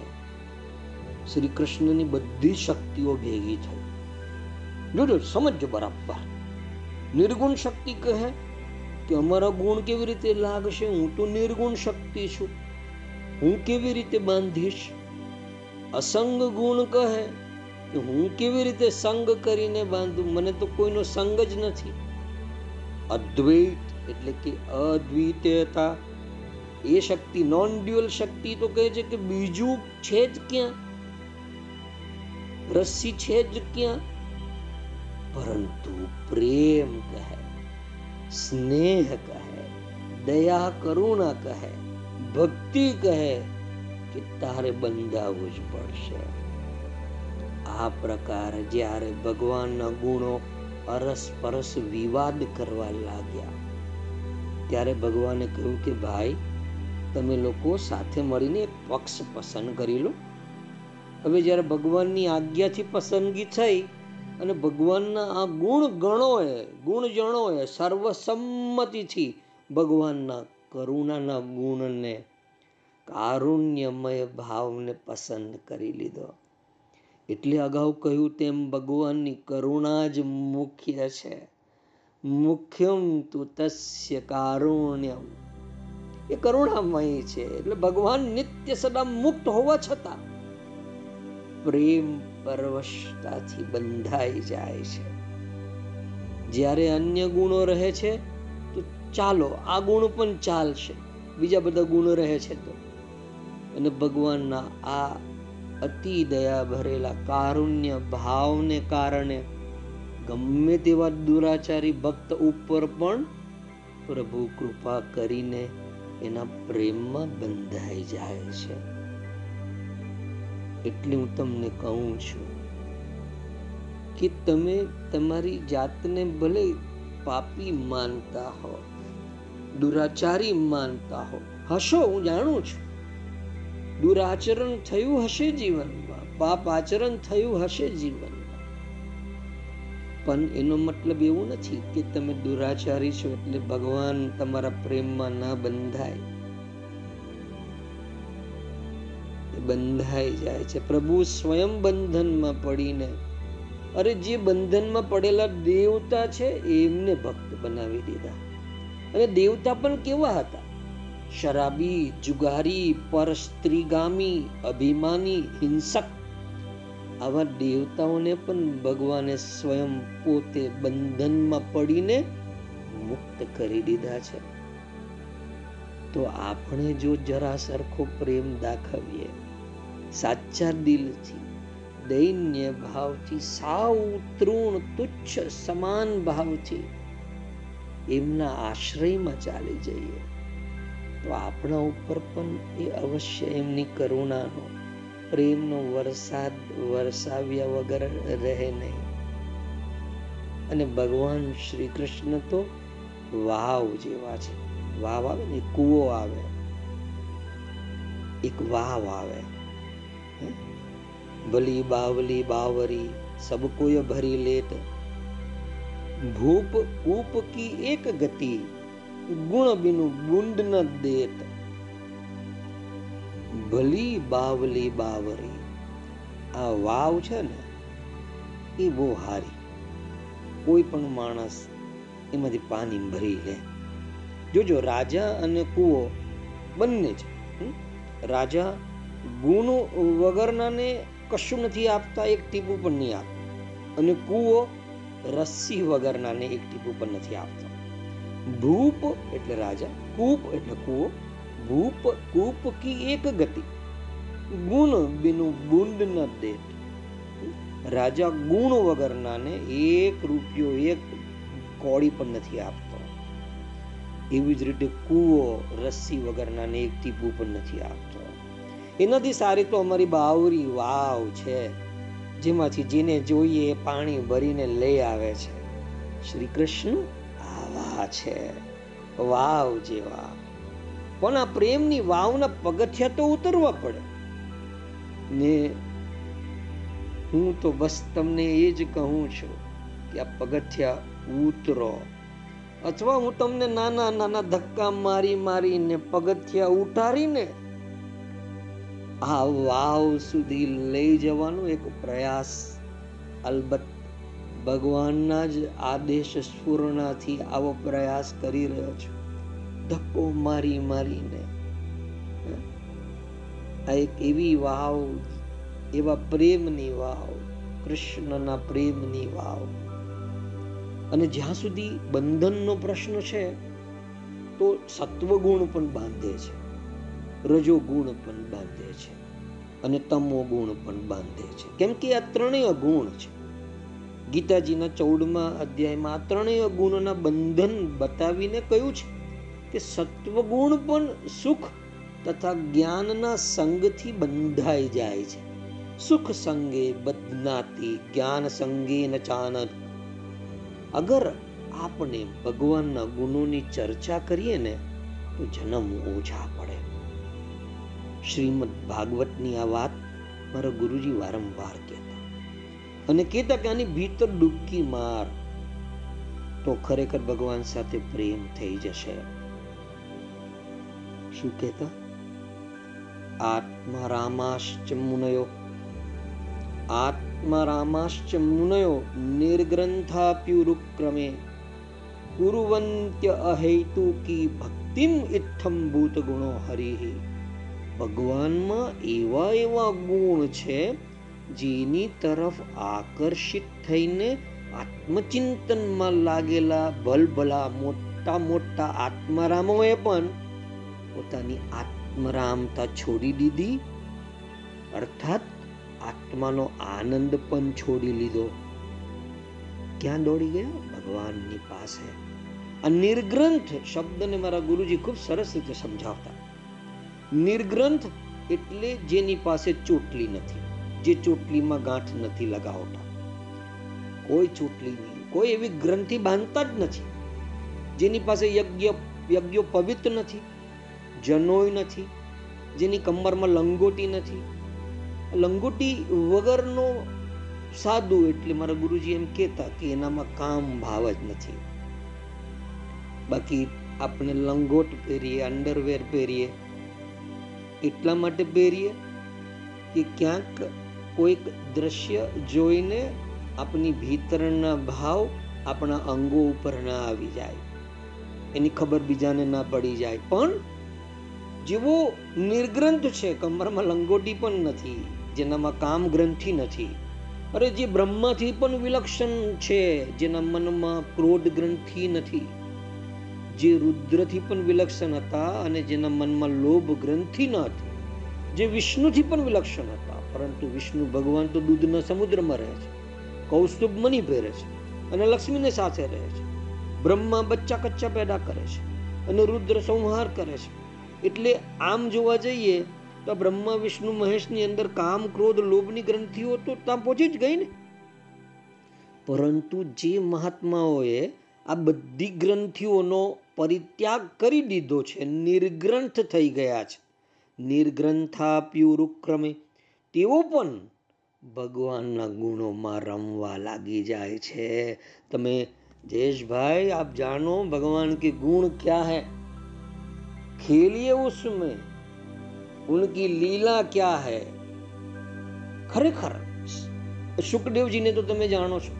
શ્રી કૃષ્ણની બધી શક્તિઓ ભેગી થઈ જોજો સમજો બરાબર નિર્ગુણ શક્તિ કહે કે અમારા ગુણ કેવી રીતે લાગશે હું તો નિર્ગુણ શક્તિ છું હું કેવી રીતે બાંધીશ? અસંગ ગુણ કહે કે હું કેવી રીતે સંગ કરીને બાંધું? મને તો કોઈનો સંગ જ નથી. અદ્વૈત એટલે કે અદ્વિતીયતા. એ શક્તિ નોન ડ્યુઅલ શક્તિ તો કહે છે કે બીજું છે જ ક્યાં? રસ્સી છે જ ક્યાં? પરંતુ પ્રેમ કહે, સ્નેહ કહે, દયા કરુણા કહે. ભક્તિ કહે કે તારે બંધાવવું જ પડશે. આ પ્રકાર જ્યારે ભગવાનના ગુણો અરસપરસ વિવાદ કરવા લાગ્યા, ત્યારે ભગવાને કહ્યું કે, ભાઈ, તમે લોકો સાથે મળીને પક્ષ પસંદ કરી લો. હવે જ્યારે ભગવાનની આજ્ઞાથી પસંદગી થઈ અને ભગવાનના આ ગુણ ગણોએ ગુણ જણોએ સર્વસંમતિથી ભગવાનના કરુણાના ગુણને કારુણ્યમય ભાવને પસંદ કરી લીધો. એટલે અગાઉ કહ્યું તેમ ભગવાનની કરુણા જ મુખ્ય છે. મુખ્યમ તુ તસ્ય કારુણ્યમ. એ કરુણામય છે. એટલે ભગવાન નિત્ય સદા મુક્ત હોવા છતાં પ્રેમ પરવશતાથી બંધાઈ જાય છે. જ્યારે અન્ય ગુણો રહે છે ચાલો, આ ગુણ પણ ચાલશે. બીજા બધા ગુણો રહે છે તો. અને ભગવાનના આ અતિ દયા ભરેલા કારુણ્ય ભાવને કારણે ગમે તેવા દુરાચારી ભક્ત ઉપર પણ પ્રભુ કૃપા કરીને એના પ્રેમમાં બંધાઈ જાય છે. એટલે હું તમને કહું છું કે તમે તમારી જાતને ભલે પાપી માનતા હો દુરાચારી માનતા હો. હશો, હું જાણું છું. દુરાચરણ થયું હશે જીવનમાં, પાપ આચરણ થયું હશે જીવનમાં. પણ એનો મતલબ એવું નથી કે તમે દુરાચારી છો એટલે ભગવાન તમારા પ્રેમમાં ના બંધાય. બંધાઈ જાય છે. પ્રભુ સ્વયં બંધનમાં પડીને. અરે, જે બંધનમાં પડેલા દેવતા છે, એમને ભક્ત બનાવી દીધા. અને દેવતા પણ કેવા હતા? શરાબી, જુગારી, પરસ્ત્રીગામી, અભિમાની, હિંસક. આવા દેવતાઓને પણ ભગવાને સ્વયં પોતે બંધનમાં પડીને મુક્ત કરી દીધા છે. તો આપણે જો જરા સરખો પ્રેમ દાખવીએ, સાચા દિલથી, દૈન્ય ભાવથી, સાવ તૃણ, તુચ્છ, સમાન ભાવથી એમના આશ્રયમાં ચાલી જઈએ. તો આપણા ઉપર પણ એ અવશ્ય એમની કરુણાનો, પ્રેમનો વરસાદ વરસાવ્યા વગર રહે નહીં. અને ભગવાન શ્રી કૃષ્ણ તો વાવ જેવા છે. વાવ આવે ને, કૂવો આવે. એક વાવ આવે. ભલી બાવલી બાવરી, સબ કોઈ ભરી લેત ભૂપ ઉપ કી એક ગતિ, ગુણ બિનુ બુંદ ન દેત. ભલી બાવલી બાવરી, આ વાવ છે ને, એ બહુ હારી. કોઈ પણ માણસ એમાંથી પાણી ભરી લે. જોજો, રાજા અને કૂવો બંને છે રાજા ગુણ વગરનાને કશું નથી આપતા, એક ટીપું પણ નહીં આપતા. અને કૂવો રસ્સી વગરનાને એક ટીપું પણ નથી આપતો ભૂપ એટલે રાજા, કૂપ એટલે કૂવો, ભૂપ, કૂપ કી એક ગતિ. ગુણ બિનુ બુંડ ન દેટ રાજા ગુણ વગરનાને એક રૂપિયો, એક કોડી પણ નથી આપતો. એવી જ રીતે કૂવો રસ્સી વગરનાને એક ટીપું પણ નથી આપતો. એનાથી સારી તો અમારી બાવરી વાવ છે. જેમાંથી જેને જોઈએ પાણી ભરીને લઈ આવે છે. શ્રી કૃષ્ણ આવા છે. વાવ જેવા. પણ આ પ્રેમની વાવના પગથિયા તો ઉતરવા પડે. ને હું તો બસ તમને એ જ કહું છું કે આ પગથિયા ઉતરો. અથવા હું તમને નાના નાના ધક્કા મારી મારીને પગથિયા ઉતારીને આ વાવ સુધી લઈ જવાનો એક પ્રયાસ. અલબત્ત, ભગવાનના જ આદેશ સ્ફૂર્ણાથી આવો પ્રયાસ કરી રહ્યો છું. ધક્કો મારી મારીને. આ એક એવી વાવ, એવા પ્રેમની વાવ, કૃષ્ણના પ્રેમની વાવ. અને જ્યાં સુધી બંધનનો પ્રશ્ન છે, તો સત્વગુણ પણ બાંધે છે. રજો ગુણ પણ બાંધે છે. અને તમો ગુણ પણ બાંધે છે. કેમ કે આ ત્રણેય ગુણ છે. ગીતાજીના ચૌદમા અધ્યાયમાં આ ત્રણેય ગુણના બંધન બતાવીને કહ્યું છે કે સત્વગુણ પણ સુખ તથા જ્ઞાનના સંગથી બંધાઈ જાય છે. સુખ સંગે બદનાતી, જ્ઞાન સંગે ન ચાનક અગર આપણે ભગવાનના ગુણોની ચર્ચા કરીએ ને, તો જન્મ ઓછા પડે. શ્રીમદ ભાગવતની આ વાત મારા ગુરુજી વારંવાર કહેતા. અને કહેતા કે આની ભીતર ડૂબકી માર. તો ખરેખર ભગવાન સાથે પ્રેમ થઈ જશે. શું કહેતા? આત્મા રામાશ્ચ મુનયો. આત્મા રામાશ્ચ મુનયો નિર્ગ્રંથાપ્યુરુક્રમે. કુરુવંત્ય અહેતુકી ભક્તિમ ઇથમ ભૂત ગુણો હરિ. ભગવાનમાં એવા એવા ગુણ છે, જેની તરફ આકર્ષિત થઈને આત્મચિંતનમાં લાગેલા ભલભલા મોટા મોટા આત્મારામોએ પણ પોતાની આત્મરામતા છોડી દીધી. અર્થાત આત્માનો આનંદ પણ છોડી લીધો. ક્યાં દોડી ગયા? ભગવાનની પાસે. આ નિર્ગ્રંથ શબ્દને મારા ગુરુજી ખૂબ સરસ રીતે સમજાવતા. નિર્ગ્રંથ એટલે જેની પાસે ચોટલી નથી, જે ચોટલીમાં ગાંઠ નથી લગાવતા. કોઈ ચોટલી નહીં, કોઈ એવી ગ્રંથિ બાંધતા જ નથી, જેની પાસે યજ્ઞ, યજ્ઞો પવિત્ર નથી, જનોય નથી, જેની કમરમાં લંગોટી નથી. લંગોટી વગરનો સાદું એટલે મારા ગુરુજી એમ કહેતા કે એનામાં કામ ભાવ જ નથી. બાકી આપણે લંગોટ પહેરીએ અંડરવેર પહેરીએ એટલા માટે પહેરીએ કે ક્યાંક કોઈક દ્રશ્ય જોઈને આપની ભીતરના ભાવ આપણા અંગો ઉપર ના આવી જાય. એની ખબર બીજાને ના પડી જાય. પણ જેવો નિર્ગ્રંથ છે, કમરમાં લંગોટી પણ નથી, જેનામાં કામ ગ્રંથિ નથી. અરે જે બ્રહ્માથી પણ વિલક્ષણ છે, જેના મનમાં ક્રોધ ગ્રંથિ નથી. જે રુદ્રથી પણ વિલક્ષણ હતા અને જેના મનમાં લોભ ગ્રંથિ ન હતી, જે વિષ્ણુથી પણ વિલક્ષણ હતા. પરંતુ વિષ્ણુ ભગવાન તો દૂધના સમુદ્રમાં રહે છે, કૌસ્તુભ મની પહેરે છે અને લક્ષ્મીને સાથે રહે છે. બ્રહ્મા બચ્ચા કચ્ચા પેદા કરે છે અને રુદ્ર સંહાર કરે છે. એટલે આમ જોવા જઈએ તો બ્રહ્મા, વિષ્ણુ, મહેશની અંદર કામ, ક્રોધ, લોભની ગ્રંથિઓ તો ત્યાં પહોંચી જ ગઈ ને. પરંતુ જે મહાત્માઓએ આ બધી ગ્રંથિઓનો પરિત્યાગ કરી દીધો છે. નિર્ગ્રંથ થઈ ગયા છે. નિર્ગ્રંથા પ્યુરુક્રમે તેઓ પણ ભગવાનના ગુણોમાં રમવા લાગી જાય છે. તમે જયેશભાઈ, આપ જાણો ભગવાન કે ગુણ ક્યા હૈ? ખેલીએ ઉસમે, ઉનકી લીલા ક્યા હૈ? ખરેખર સુખદેવજીને તો તમે જાણો છો.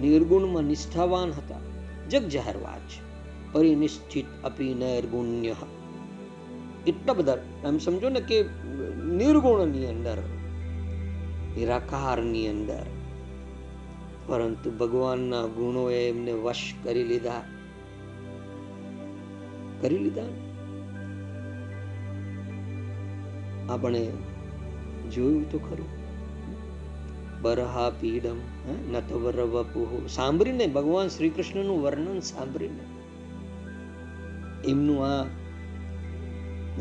નિર્ગુણમાં નિષ્ઠાવાન હતા. જગ વાત છે. પરિનિષ્ઠિત અપી નૈર્ગુણ્ય એટલા બધા એમ સમજો ને કે નિર્ગુણની અંદર, નિરાકારની અંદર. પરંતુ ભગવાનના ગુણોએ એમને વશ કરી લીધા. કરી લીધા આપણે જોયું તો ખરું. બરહા પીડમ નતવર વપુ સાંભળીને ભગવાન શ્રી કૃષ્ણનું વર્ણન સાંભળીને એમનું આ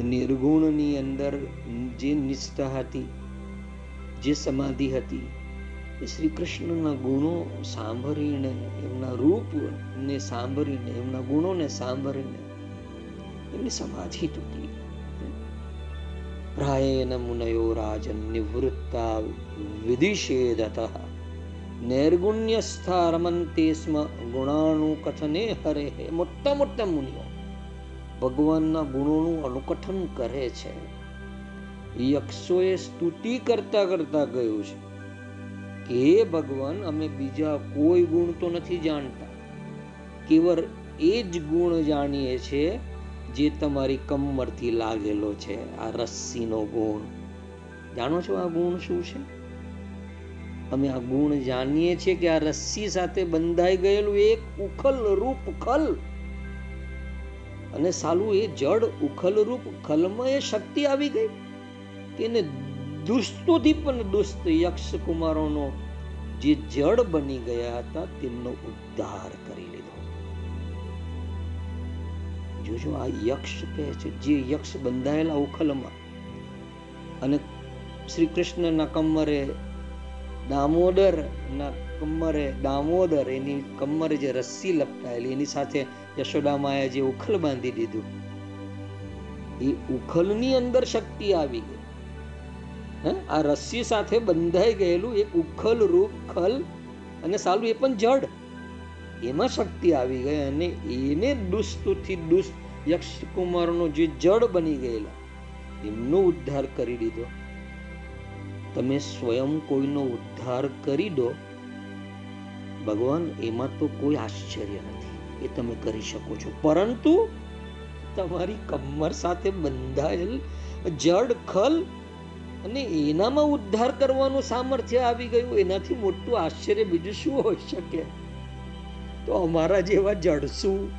નિર્ગુણની અંદર જે નિષ્ઠા હતી, જે સમાધિ હતી, એ શ્રી કૃષ્ણના ગુણો સાંભળીને, એમના રૂપને સાંભળીને, એમના ગુણોને સાંભળીને એમની સમાધિ તૂટી. પ્રાયેન મુનયો રાજન નિવૃત્તા વિધિષેદત. નૈર્ગુણ્યસ્થા રમંતે સ્મ ગુણાનુકથને હરે મોટા મોટા મુનિઓ. ભગવાનના ગુણોનું અનુકથન કરે છે. યક્ષોએ સ્તુતિ કરતા કરતા ગયું છે કે, હે ભગવાન, અમે બીજા કોઈ ગુણ તો નથી જાણતા. કેવળ એ જ ગુણ જાણીએ છીએ જે તમારી કમરથી લાગેલો છે, આ રસ્સીનો ગુણ. જાણો છો આ ગુણ શું છે? અમે આ ગુણ જાણીએ છીએ કે આ રસ્સી સાથે બંધાઈ ગયેલું એક ઉખલ રૂપ ખલ અને સાલું એ જડ ઉખલ રૂપ ખલમાં એ શક્તિ આવી ગઈ. એને દુષ્ટોથી પણ દુષ્ટ યક્ષ કુમારોનો જે જડ બની ગયા હતા, તેમનો ઉદ્ધાર કરી લીધો. જોજો, આ યક્ષ કહે છે, જે યક્ષ બંધાયેલા ઉખલમાં અને શ્રી કૃષ્ણના કમરે, દામોદર ના કમરે, દામોદર એની કમરે જે રસ્સી લપટાયેલી, એની સાથે યશોદામાએ જે ઉખલ બાંધી દીધું, એ ઉખલની અંદર શક્તિ આવી ગઈ. આ રસ્સી સાથે બંધાઈ ગયેલું એક ઉખલ રૂપ ખલ અને સાલું એ પણ જડ. એમાં શક્તિ આવી ગઈ અને એને દુષ્ટથી દુષ્ટ યક્ષ કુમારનો જે જડ બની ગયેલા, એમનો ઉદ્ધાર કરી દીધો. તમે સ્વયં કોઈનો ઉદ્ધાર કરી દો. ભગવાન, એમાં તો કોઈ આશ્ચર્ય નથી. એ તમે કરી શકો છો. પરંતુ તમારી કમર સાથે બંધાયેલ જડ, ખલ અને એનામાં ઉદ્ધાર કરવાનું સામર્થ્ય આવી ગયું. એનાથી મોટું આશ્ચર્ય બીજું શું હોઈ શકે? તો અમારા જેવા જડસુ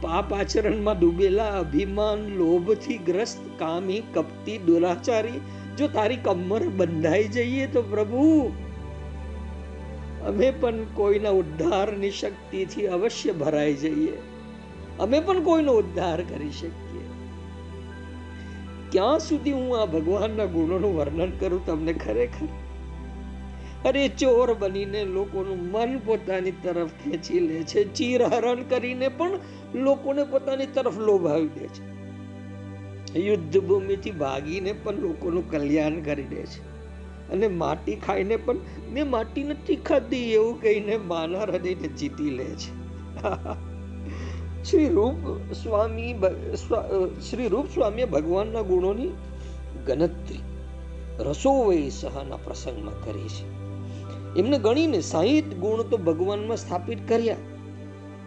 પાપ આચરણમાં ડૂબેલા, અભિમાન, લોભથી ગ્રસ્ત, કામી, કપટી, દુરાચારી, જો તારી કમર બંધાઈ જઈએ તો પ્રભુ અમે પણ કોઈના ઉદ્ધારની શક્તિથી અવશ્ય ભરાઈ જઈએ. અમે પણ કોઈનો ઉદ્ધાર કરી શકીએ. ક્યાં સુધી હું આ ભગવાનના ગુણોનું વર્ણન કરું તમને ખરેખર? અરે ચોર બનીને લોકોનું મન પોતાની તરફ ખેંચી લે છે, ચીરહરણ કરીને પણ લોકોને પોતાની તરફ લોભાવી દે છે. યુદ્ધ ભૂમિથી ભાગીને પણ લોકોનું કલ્યાણ કરી દે છે. અને માટી ખાઈને પણ મેં માટી નથી ખાધી એવું કહીને માના હૃદયને જીતી લે છે. શ્રી રૂપ સ્વામી શ્રી રૂપ સ્વામીએ ભગવાનના ગુણોની ગણતરી રસોવઈ સહના પ્રસંગમાં કરી છે. એમને ગણીને સાહીઠ ગુણ તો ભગવાનમાં સ્થાપિત કર્યા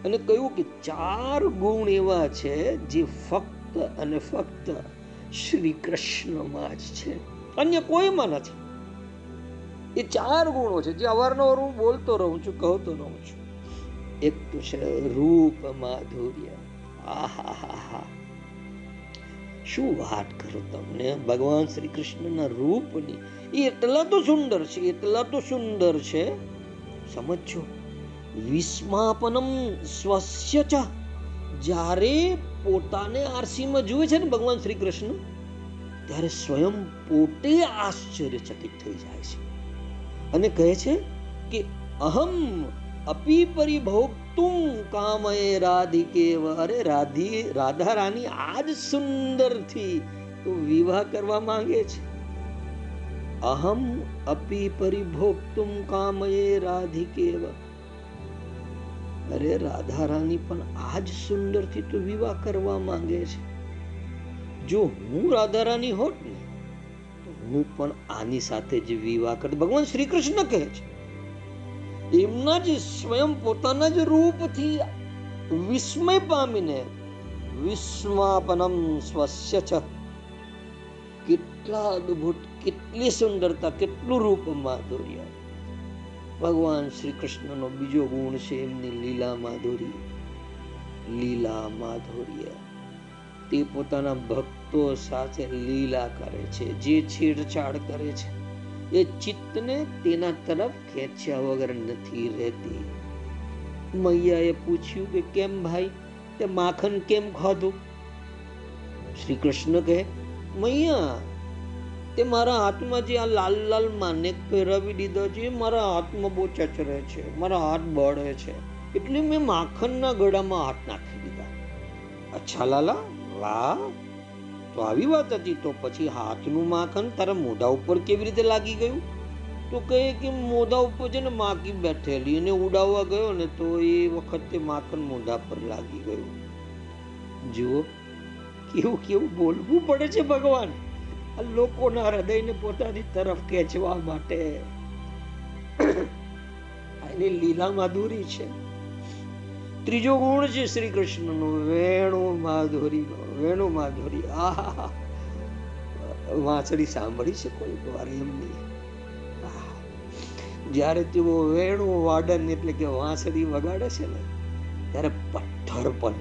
અને કહ્યું કે ચાર ગુણ એવા છે જે ફક્ત અને ફક્ત શ્રી કૃષ્ણમાં જ છે. અન્ય કોઈમાં નથી. એ ચાર ગુણો છે. જે અવારનવાર હું બોલતો રહું છું, કહતો રહું છું. એક તો છે રૂપ માધુર્ય. આહા શું વાત કરું તમને? ભગવાન શ્રી કૃષ્ણના રૂપની. એ એટલા તો સુંદર છે, એટલા તો સુંદર છે. સમજો વિસ્માપનમ સ્વસ્ય ચ. જ્યારે પોતાને આરસીમાં જુએ છે ને ભગવાન શ્રી કૃષ્ણ ત્યારે સ્વયં પોતે આશ્ચર્યચકિત થઈ જાય છે. અને કહે છે કે અહમ અપી પરિભોગતું કામય રાધિકે. અરે રાધી, રાધા રાની આજ સુંદરથી તો વિવાહ કરવા માંગે છે. અહમ અપી પરિભોક્તુમ કામયે રાધિકેવ અરે રાધા રાની પણ આજ સુંદરથી તો વિવાહ કરવા માંગે છે. જો હું રાધા રાની હોત ને તો હું પણ આની સાથે જ વિવાહ કરત ભગવાન શ્રી કૃષ્ણ કહે છે. એમના જ સ્વયં પોતાના જ રૂપથી વિસ્મય પામીને વિસ્માપનમ સ્વસ્ય છ. કેટલા અદ્ભુત, કેટલી સુંદરતા, કેટલું રૂપ માધુર્ય. ભગવાન શ્રી કૃષ્ણનો બીજો ગુણ છે એમની લીલા માધુરી લીલા માધુર્ય. તે પોતાના ભક્તો સાથે લીલા કરે છે, જે છેડછાડ કરે છે, એ ચિત્તને તેના તરફ ખેંચ્યા વગર નથી રહેતી. મૈયાએ પૂછ્યું કે કેમ ભાઈ, તે માખણ કેમ ખાધું? શ્રી કૃષ્ણ કહે, મૈયા, તે મારા હાથમાં જે આ લાલ લાલ માનેક પહેરાવી દીધો છે મારા હાથમાં બહુ ચચરે છે, મારા હાથ બળે છે, એટલે મેં માખણના ગળામાં હાથ નાખી દીધા. અચ્છા લાલા, વાહ! તો આવી વાત હતી, તો પછી હાથનું માખણ તારા મોઢા ઉપર કેવી રીતે લાગી ગયું? તો કહે કે મોઢા ઉપર છે ને માખી બેઠેલી અને ઉડાવવા ગયો ને તો એ વખતે માખણ મોઢા પર લાગી ગયું. જુઓ, કેવું કેવું બોલવું પડે છે ભગવાન. આ લોકોના હૃદયને પોતાની તરફ ખેંચવા માટે. એની લીલા માધુરી છે. ત્રીજો ગુણ છે શ્રી કૃષ્ણનો વેણુ માધુરી વેણુ માધુરી. આહા વાંસળી સાંભળી છે કોઈ વાર એમની? જ્યારે તેઓ વેણુ વાડન એટલે કે વાંસળી વગાડે છે ને, ત્યારે પથ્થર પણ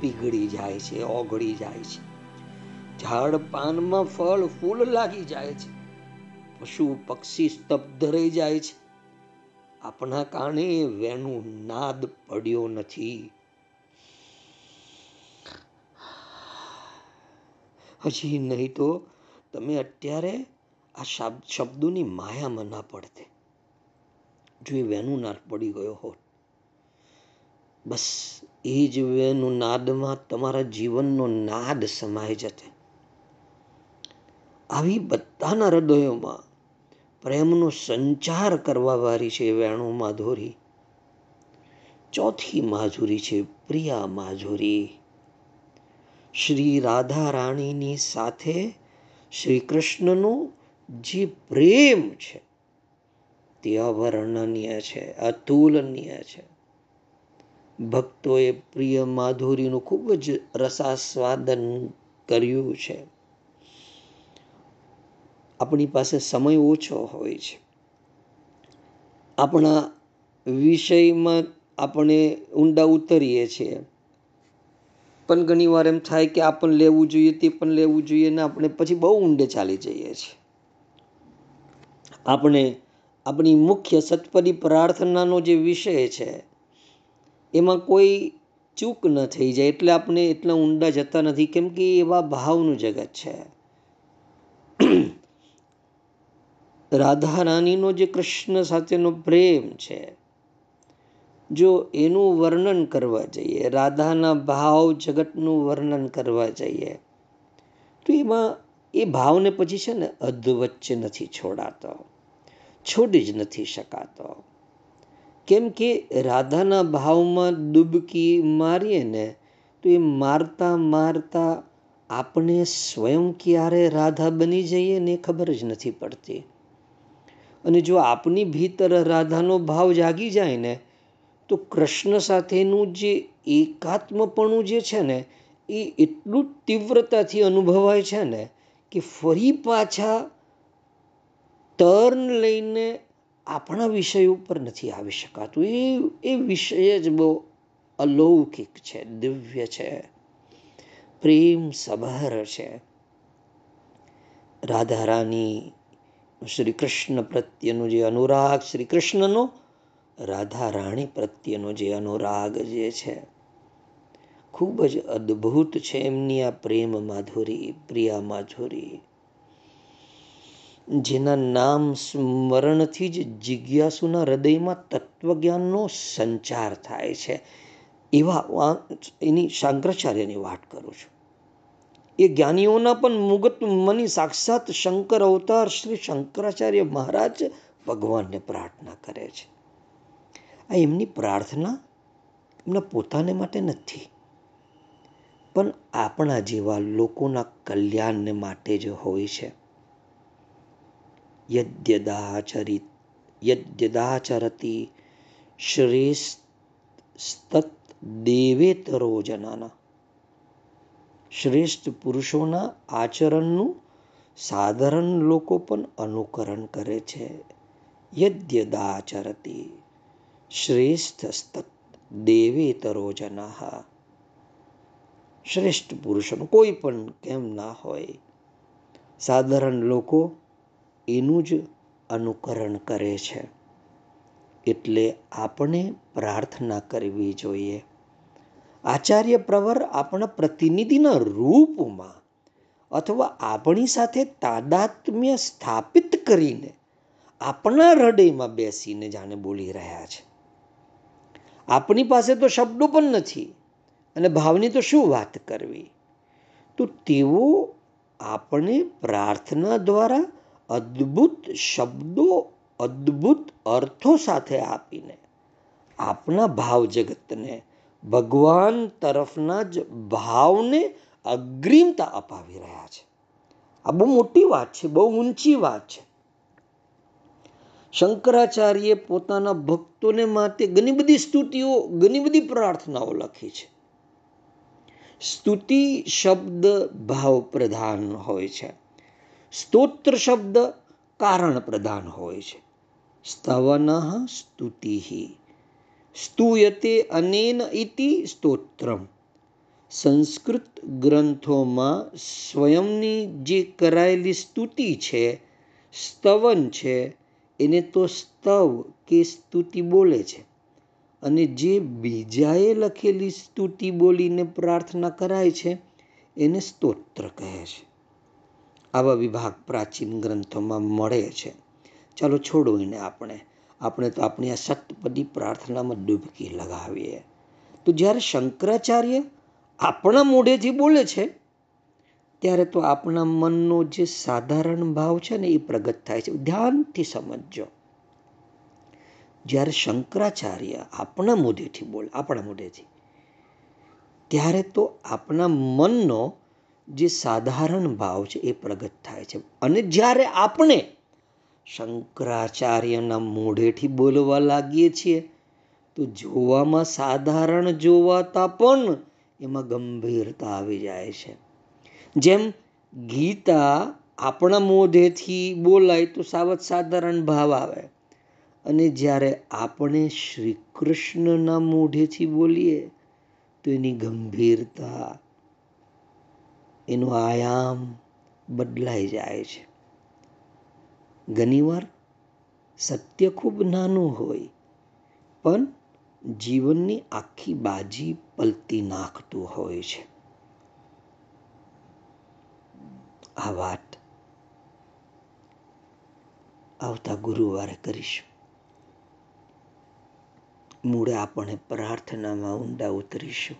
પીગળી જાય છે, ઓગળી જાય છે. ઝાડ પાનમાં ફળ, ફૂલ લાગી જાય છે. પશુ પક્ષી સ્તબ્ધ રહી જાય છે. આપણા કારણે વેનું નાદ પડ્યો નથી. હજી નહીં તો તમે અત્યારે આ શબ્દોની માયામાં ના પડતે. જો એ વેનું નાદ પડી ગયો હોત, બસ એ જ વેનું નાદમાં તમારા જીવનનો નાદ સમાઈ જતે. આવી બધાના હૃદયોમાં પ્રેમનો સંચાર કરવા વાળી છે વેણુ માધુરી. ચોથી માધુરી છે પ્રિયા માધુરી. શ્રી રાધા રાણીની સાથે શ્રી કૃષ્ણનો જે પ્રેમ છે, તે અવર્ણનીય છે, અતુલનીય છે. ભક્તોએ પ્રિય માધુરીનું ખૂબ જ રસાસ્વાદન કર્યું છે. આપણી પાસે સમય ઓછો હોય છે. આપણા વિષયમાં આપણે ઊંડા ઉતરીએ છીએ. પણ ઘણી વાર એમ થાય કે આ પણ લેવું જોઈએ, તે પણ લેવું જોઈએ ને આપણે પછી બહુ ઊંડે ચાલી જઈએ છીએ. આપણે આપણી મુખ્ય સત્પદી પ્રાર્થનાનો જે વિષય છે, એમાં કોઈ ચૂક ન થઈ જાય એટલે આપણે એટલા ઊંડા જતા નથી. કેમ કે એવા ભાવનું જગત છે. રાધા રાણીનો જે કૃષ્ણ સાથેનો પ્રેમ છે, જો એનું વર્ણન કરવા જઈએ, રાધાના ભાવ જગતનું વર્ણન કરવા જઈએ, તો એમાં એ ભાવને પછી છે ને અધ વચ્ચે નથી છોડાતો, છોડી જ નથી શકાતો. કેમ કે રાધાના ભાવમાં ડૂબકી મારીએ ને, તો એ મારતા મારતા આપણે સ્વયં ક્યારે રાધા બની જઈએ ને ખબર જ નથી પડતી. અને જો આપની ભીતર રાધાનો ભાવ જાગી જાય ને, તો કૃષ્ણ સાથેનું જે એકાત્મપણું જે છે ને, એ એટલું તીવ્રતાથી અનુભવાય છે ને, કે ફરી પાછા ટર્ન લઈને આપણા વિષય ઉપર નથી આવી શકાતું. એ એ વિષય જ બહુ અલૌકિક છે, દિવ્ય છે. પ્રેમ સભર છે. રાધા રાની શ્રી કૃષ્ણ પ્રત્યેનો જે અનુરાગ શ્રી કૃષ્ણનો રાધા રાણી પ્રત્યેનો જે અનુરાગ જે છે, ખૂબ જ અદ્ભુત છે એમની આ પ્રેમ માધુરી, પ્રિયા માધુરી, જેના નામ સ્મરણથી જ જિજ્ઞાસુના હૃદયમાં તત્વજ્ઞાનનો સંચાર થાય છે. એવા એની શંકરાચાર્યની વાત કરું છું. એ જ્ઞાનીઓના પણ મુગત મની સાક્ષાત શંકર અવતાર શ્રી શંકરાચાર્ય મહારાજ ભગવાનને પ્રાર્થના કરે છે. આ એમની પ્રાર્થના એમના પોતાને માટે નથી, પણ આપણા જેવા લોકોના કલ્યાણને માટે જ હોય છે. યદ્યદાચરિત, યદ્યદાચરતી શ્રેષ્ઠ દેવેતરો જનાના શ્રેષ્ઠ પુરુષોના આચરણનું સાધારણ લોકો પણ અનુકરણ કરે છે. યદ્યદાચરતી શ્રેષ્ઠ દેવેતરો જના શ્રેષ્ઠ પુરુષોનું કોઈ પણ કેમ ના હોય. સાધારણ લોકો એનું જ અનુકરણ કરે છે. એટલે આપણે પ્રાર્થના કરવી જોઈએ. આચાર્ય પ્રવર આપણા પ્રતિનિધિના રૂપમાં અથવા આપણી સાથે તાદાત્મ્ય સ્થાપિત કરીને આપણા હૃદયમાં બેસીને જાણે બોલી રહ્યા છે. આપણી પાસે તો શબ્દો પણ નથી અને ભાવની તો શું વાત કરવી? તો તેઓ આપણે પ્રાર્થના દ્વારા અદ્ભુત શબ્દો, અદ્ભુત અર્થો સાથે આપીને આપણા ભાવ જગતને ભગવાન તરફના જ ભાવને અગ્રિમતા અપાવી રહ્યા છે. આ બહુ મોટી વાત છે, બહુ ઊંચી વાત છે. શંકરાચાર્ય પોતાના ભક્તોને માટે ઘણી બધી સ્તુતિઓ, ઘણી બધી પ્રાર્થનાઓ લખી છે. સ્તુતિ શબ્દ ભાવ પ્રધાન હોય છે. સ્તોત્ર શબ્દ કારણ પ્રધાન હોય છે. સ્તવન સ્તુતિ. સ્તુયતે અનેન ઇતિ સ્તોત્રમ. સંસ્કૃત ગ્રંથોમાં સ્વયંની જે કરાયેલી સ્તુતિ છે, સ્તવન છે, એને તો સ્તવ કે સ્તુતિ બોલે છે. અને જે બીજાએ લખેલી સ્તુતિ બોલીને પ્રાર્થના કરાય છે, એને સ્તોત્ર કહે છે. આવા વિભાગ પ્રાચીન ગ્રંથોમાં મળે છે. ચાલો છોડો એને આપણે. આપણે તો આપણી આ સતપદી પ્રાર્થનામાં ડૂબકી લગાવીએ. તો જ્યારે શંકરાચાર્ય આપણા મોઢેથી બોલે છે, ત્યારે તો આપણા મનનો જે સાધારણ ભાવ છે ને એ પ્રગટ થાય છે. ધ્યાનથી સમજજો. જ્યારે શંકરાચાર્ય આપણા મોઢેથી બોલે, આપણા મોઢેથી, ત્યારે તો આપણા મનનો જે સાધારણ ભાવ છે એ પ્રગટ થાય છે. અને જ્યારે આપણે શંકરાચાર્યના મોઢેથી બોલવા લાગીએ છીએ. તો જોવામાં સાધારણ જોવાતા પણ એમાં ગંભીરતા આવી જાય છે. જેમ ગીતા આપણા મોઢેથી બોલાય તો સાવત સાધારણ ભાવ આવે. અને જ્યારે આપણે શ્રી કૃષ્ણના મોઢેથી બોલીએ તો એની ગંભીરતા, એનો આયામ બદલાઈ જાય છે. ઘણીવાર સત્ય ખૂબ નાનું હોય, પણ જીવનની આખી બાજી પલતી નાખતું હોય છે. આ વાત આવતા ગુરુવારે કરીશું. મૂળે આપણે પ્રાર્થનામાં ઊંડા ઉતરીશું.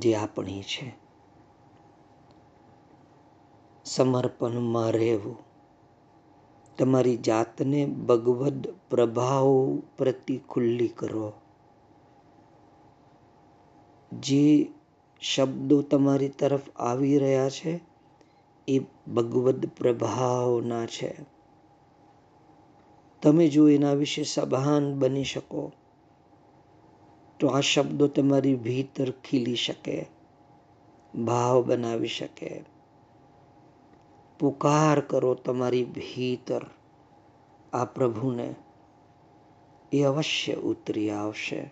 જે આપણી છે સમર્પણમાં રહેવું. તમારી જાતને ભગવદ પ્રભાવ પ્રતિ ખુલ્લી કરો. જે શબ્દો તમારી તરફ આવી રહ્યા છે, એ ભગવદ પ્રભાવના છે. તમે જો એના વિશે સભાન બની શકો, તો આ શબ્દો તમારી ભીતર ખીલી શકે, ભાવ બનાવી શકે. પુકાર કરો તમારી ભીતર આ પ્રભુને. એ અવશ્ય ઉતરી આવશે.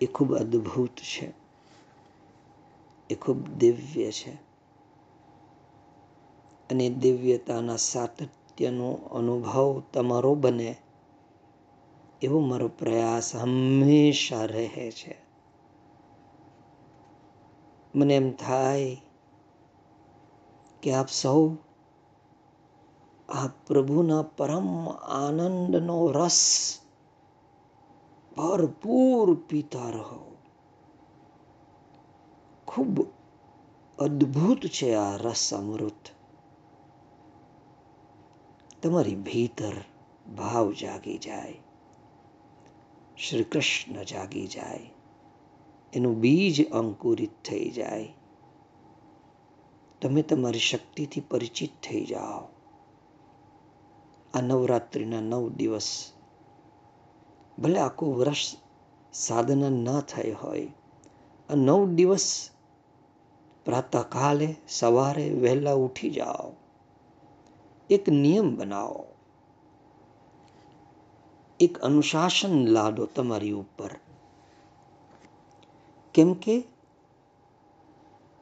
એ ખૂબ અદ્ભુત છે. એ ખૂબ દિવ્ય છે. અને દિવ્યતાના સાતત્યનો અનુભવ તમારો બને એવો મારો પ્રયાસ હંમેશા રહે છે. મને એમ થાય કે આપ સૌ આ પ્રભુના પરમ આનંદનો રસ ભરપૂર પીતા રહો. ખૂબ અદ્ભુત છે આ રસ અમૃત. તમારી ભીતર ભાવ જાગી જાય. શ્રી કૃષ્ણ જાગી જાય. એનું બીજ અંકુરિત થઈ જાય. તમે તમારી શક્તિથી પરિચિત થઈ જાઓ. આ નવરાત્રિના નવ દિવસ. ભલે આખું વર્ષ સાધના ન થઈ હોય, આ નવ દિવસ પ્રાતઃકાલે સવારે વહેલા ઉઠી જાઓ. એક નિયમ બનાવો. એક અનુશાસન લાદો તમારી ઉપર. કેમ કે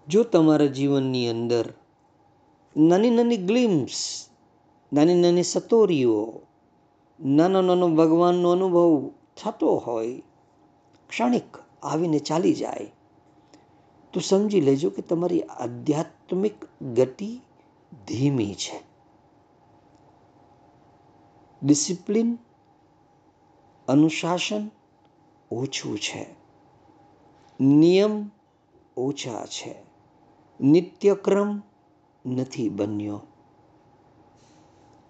જો તમારા જીવનની અંદર નાની નાની ગ્લિમ્સ નાની નાની સતોરીઓ, નાનો નાનો ભગવાનનો અનુભવ થતો હોય, ક્ષણિક આવીને ચાલી જાય, તો સમજી લેજો કે તમારી આધ્યાત્મિક ગતિ ધીમી છે. ડિસિપ્લિન, અનુશાસન ઓછું છે. નિયમ ઓછા છે. નિત્યક્રમ નથી બન્યો.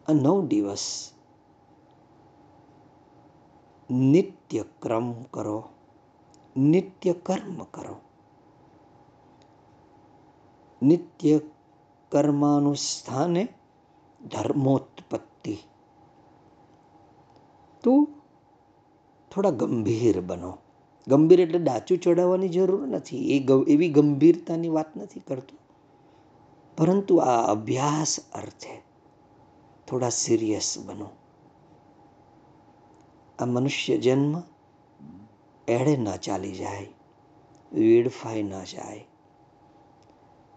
આ નવ દિવસ નિત્યક્રમ કરો નિત્ય કર્મ કરો. નિત્ય કર્માનુષ્ઠાને ધર્મોત્પત્તિ. તો થોડા ગંભીર બનો. ગંભીર એટલે ડાચું ચડાવવાની જરૂર નથી. એ એવી ગંભીરતાની વાત નથી કરતો. પરંતુ આ અભ્યાસ અર્થે થોડા સિરિયસ બનો. આ મનુષ્ય જન્મ એળે ના ચાલી જાય. વેડફાઈ ના જાય.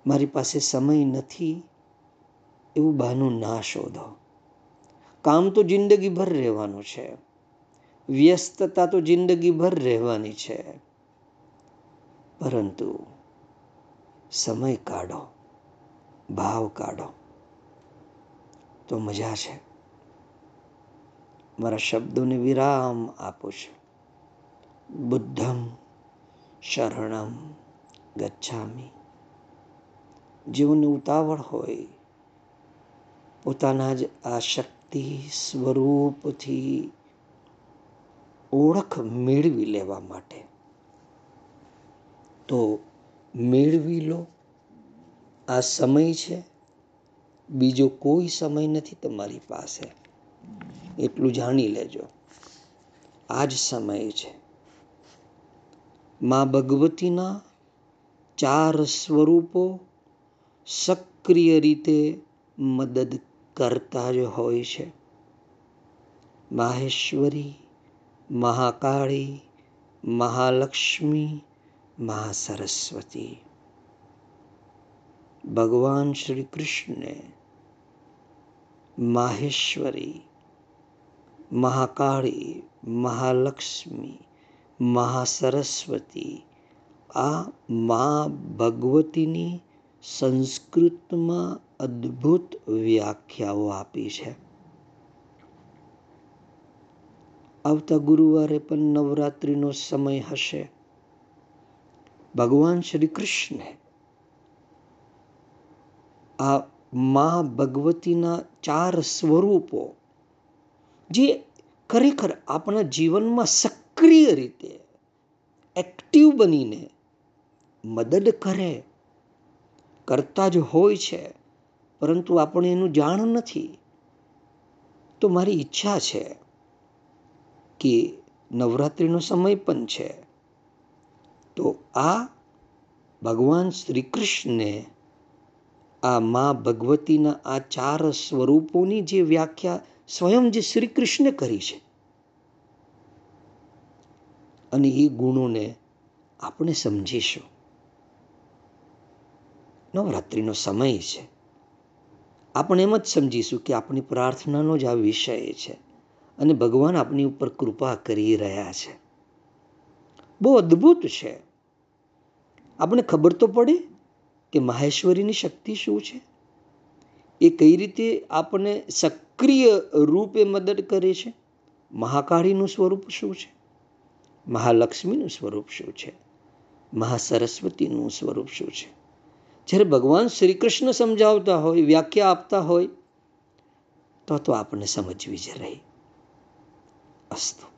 મારી પાસે સમય નથી. એવું બહાનું ના શોધો. કામ તો જિંદગીભર રહેવાનું છે. વ્યસ્તતા તો જિંદગીભર રહેવાની છે. પરંતુ સમય કાઢો, ભાવ કાઢો, તો મજા છે. મારા શબ્દોને વિરામ આપું છું. બુદ્ધમ શરણમ ગચ્છામી. જેઓને ઉતાવળ હોય, પોતાના જ આ શક્તિ સ્વરૂપથી ઓળખ મેળવી લેવા માટે. તો મેળવી લો. આ સમય છે. બીજો કોઈ સમય નથી તમારી પાસે. એટલું જાણી લેજો. આ જ સમય છે. મા ભગવતીના ચાર સ્વરૂપો સક્રિય રીતે મદદ કરતા જ હોય છે. માહેશ્વરી મહાકાળી, મહાલક્ષ્મી, મહાસરસ્વતી. ભગવાન શ્રી કૃષ્ણને માહેશ્વરી, મહાકાળી, મહાલક્ષ્મી, મહાસરસ્વતી આ મા ભગવતીની સંસ્કૃતમાં અદ્ભુત વ્યાખ્યાઓ આપી છે. આવતા ગુરુવારે પણ નવરાત્રિનો સમય હશે. ભગવાન શ્રી કૃષ્ણે આ મા ભગવતીના ચાર સ્વરૂપો, જે ખરેખર આપણા જીવનમાં સક્રિય રીતે એક્ટિવ બનીને મદદ કરે, કરતા જ હોય છે, પરંતુ આપણે એનું જાણ નથી. તો મારી ઈચ્છા છે કે નવરાત્રિનો સમય પણ છે. તો આ ભગવાન શ્રી કૃષ્ણને આ મા ભગવતીના આ ચાર સ્વરૂપોની જે વ્યાખ્યા સ્વયં જે શ્રી કૃષ્ણ કરી છે. અને એ ગુણોને આપણે સમજીશું. નવરાત્રિનો સમય છે. આપણે એમ જ સમજીશું કે આપણી પ્રાર્થનાનો જ આ વિષય છે. અને ભગવાન આપની ઉપર કૃપા કરી રહ્યા છે. બહુ અદ્ભુત છે. આપણે ખબર તો પડે કે માહેશ્વરીની શક્તિ શું છે? એ કઈ રીતે આપણને સક્રિય રૂપે મદદ કરે છે? મહાકાળીનું સ્વરૂપ શું છે? મહાલક્ષ્મીનું સ્વરૂપ શું છે? મહાસરસ્વતીનું સ્વરૂપ શું છે? જ્યારે ભગવાન શ્રી કૃષ્ણ સમજાવતા હોય, વ્યાખ્યા આપતા હોય, તો તો આપણને સમજવી જ રહી. 明日。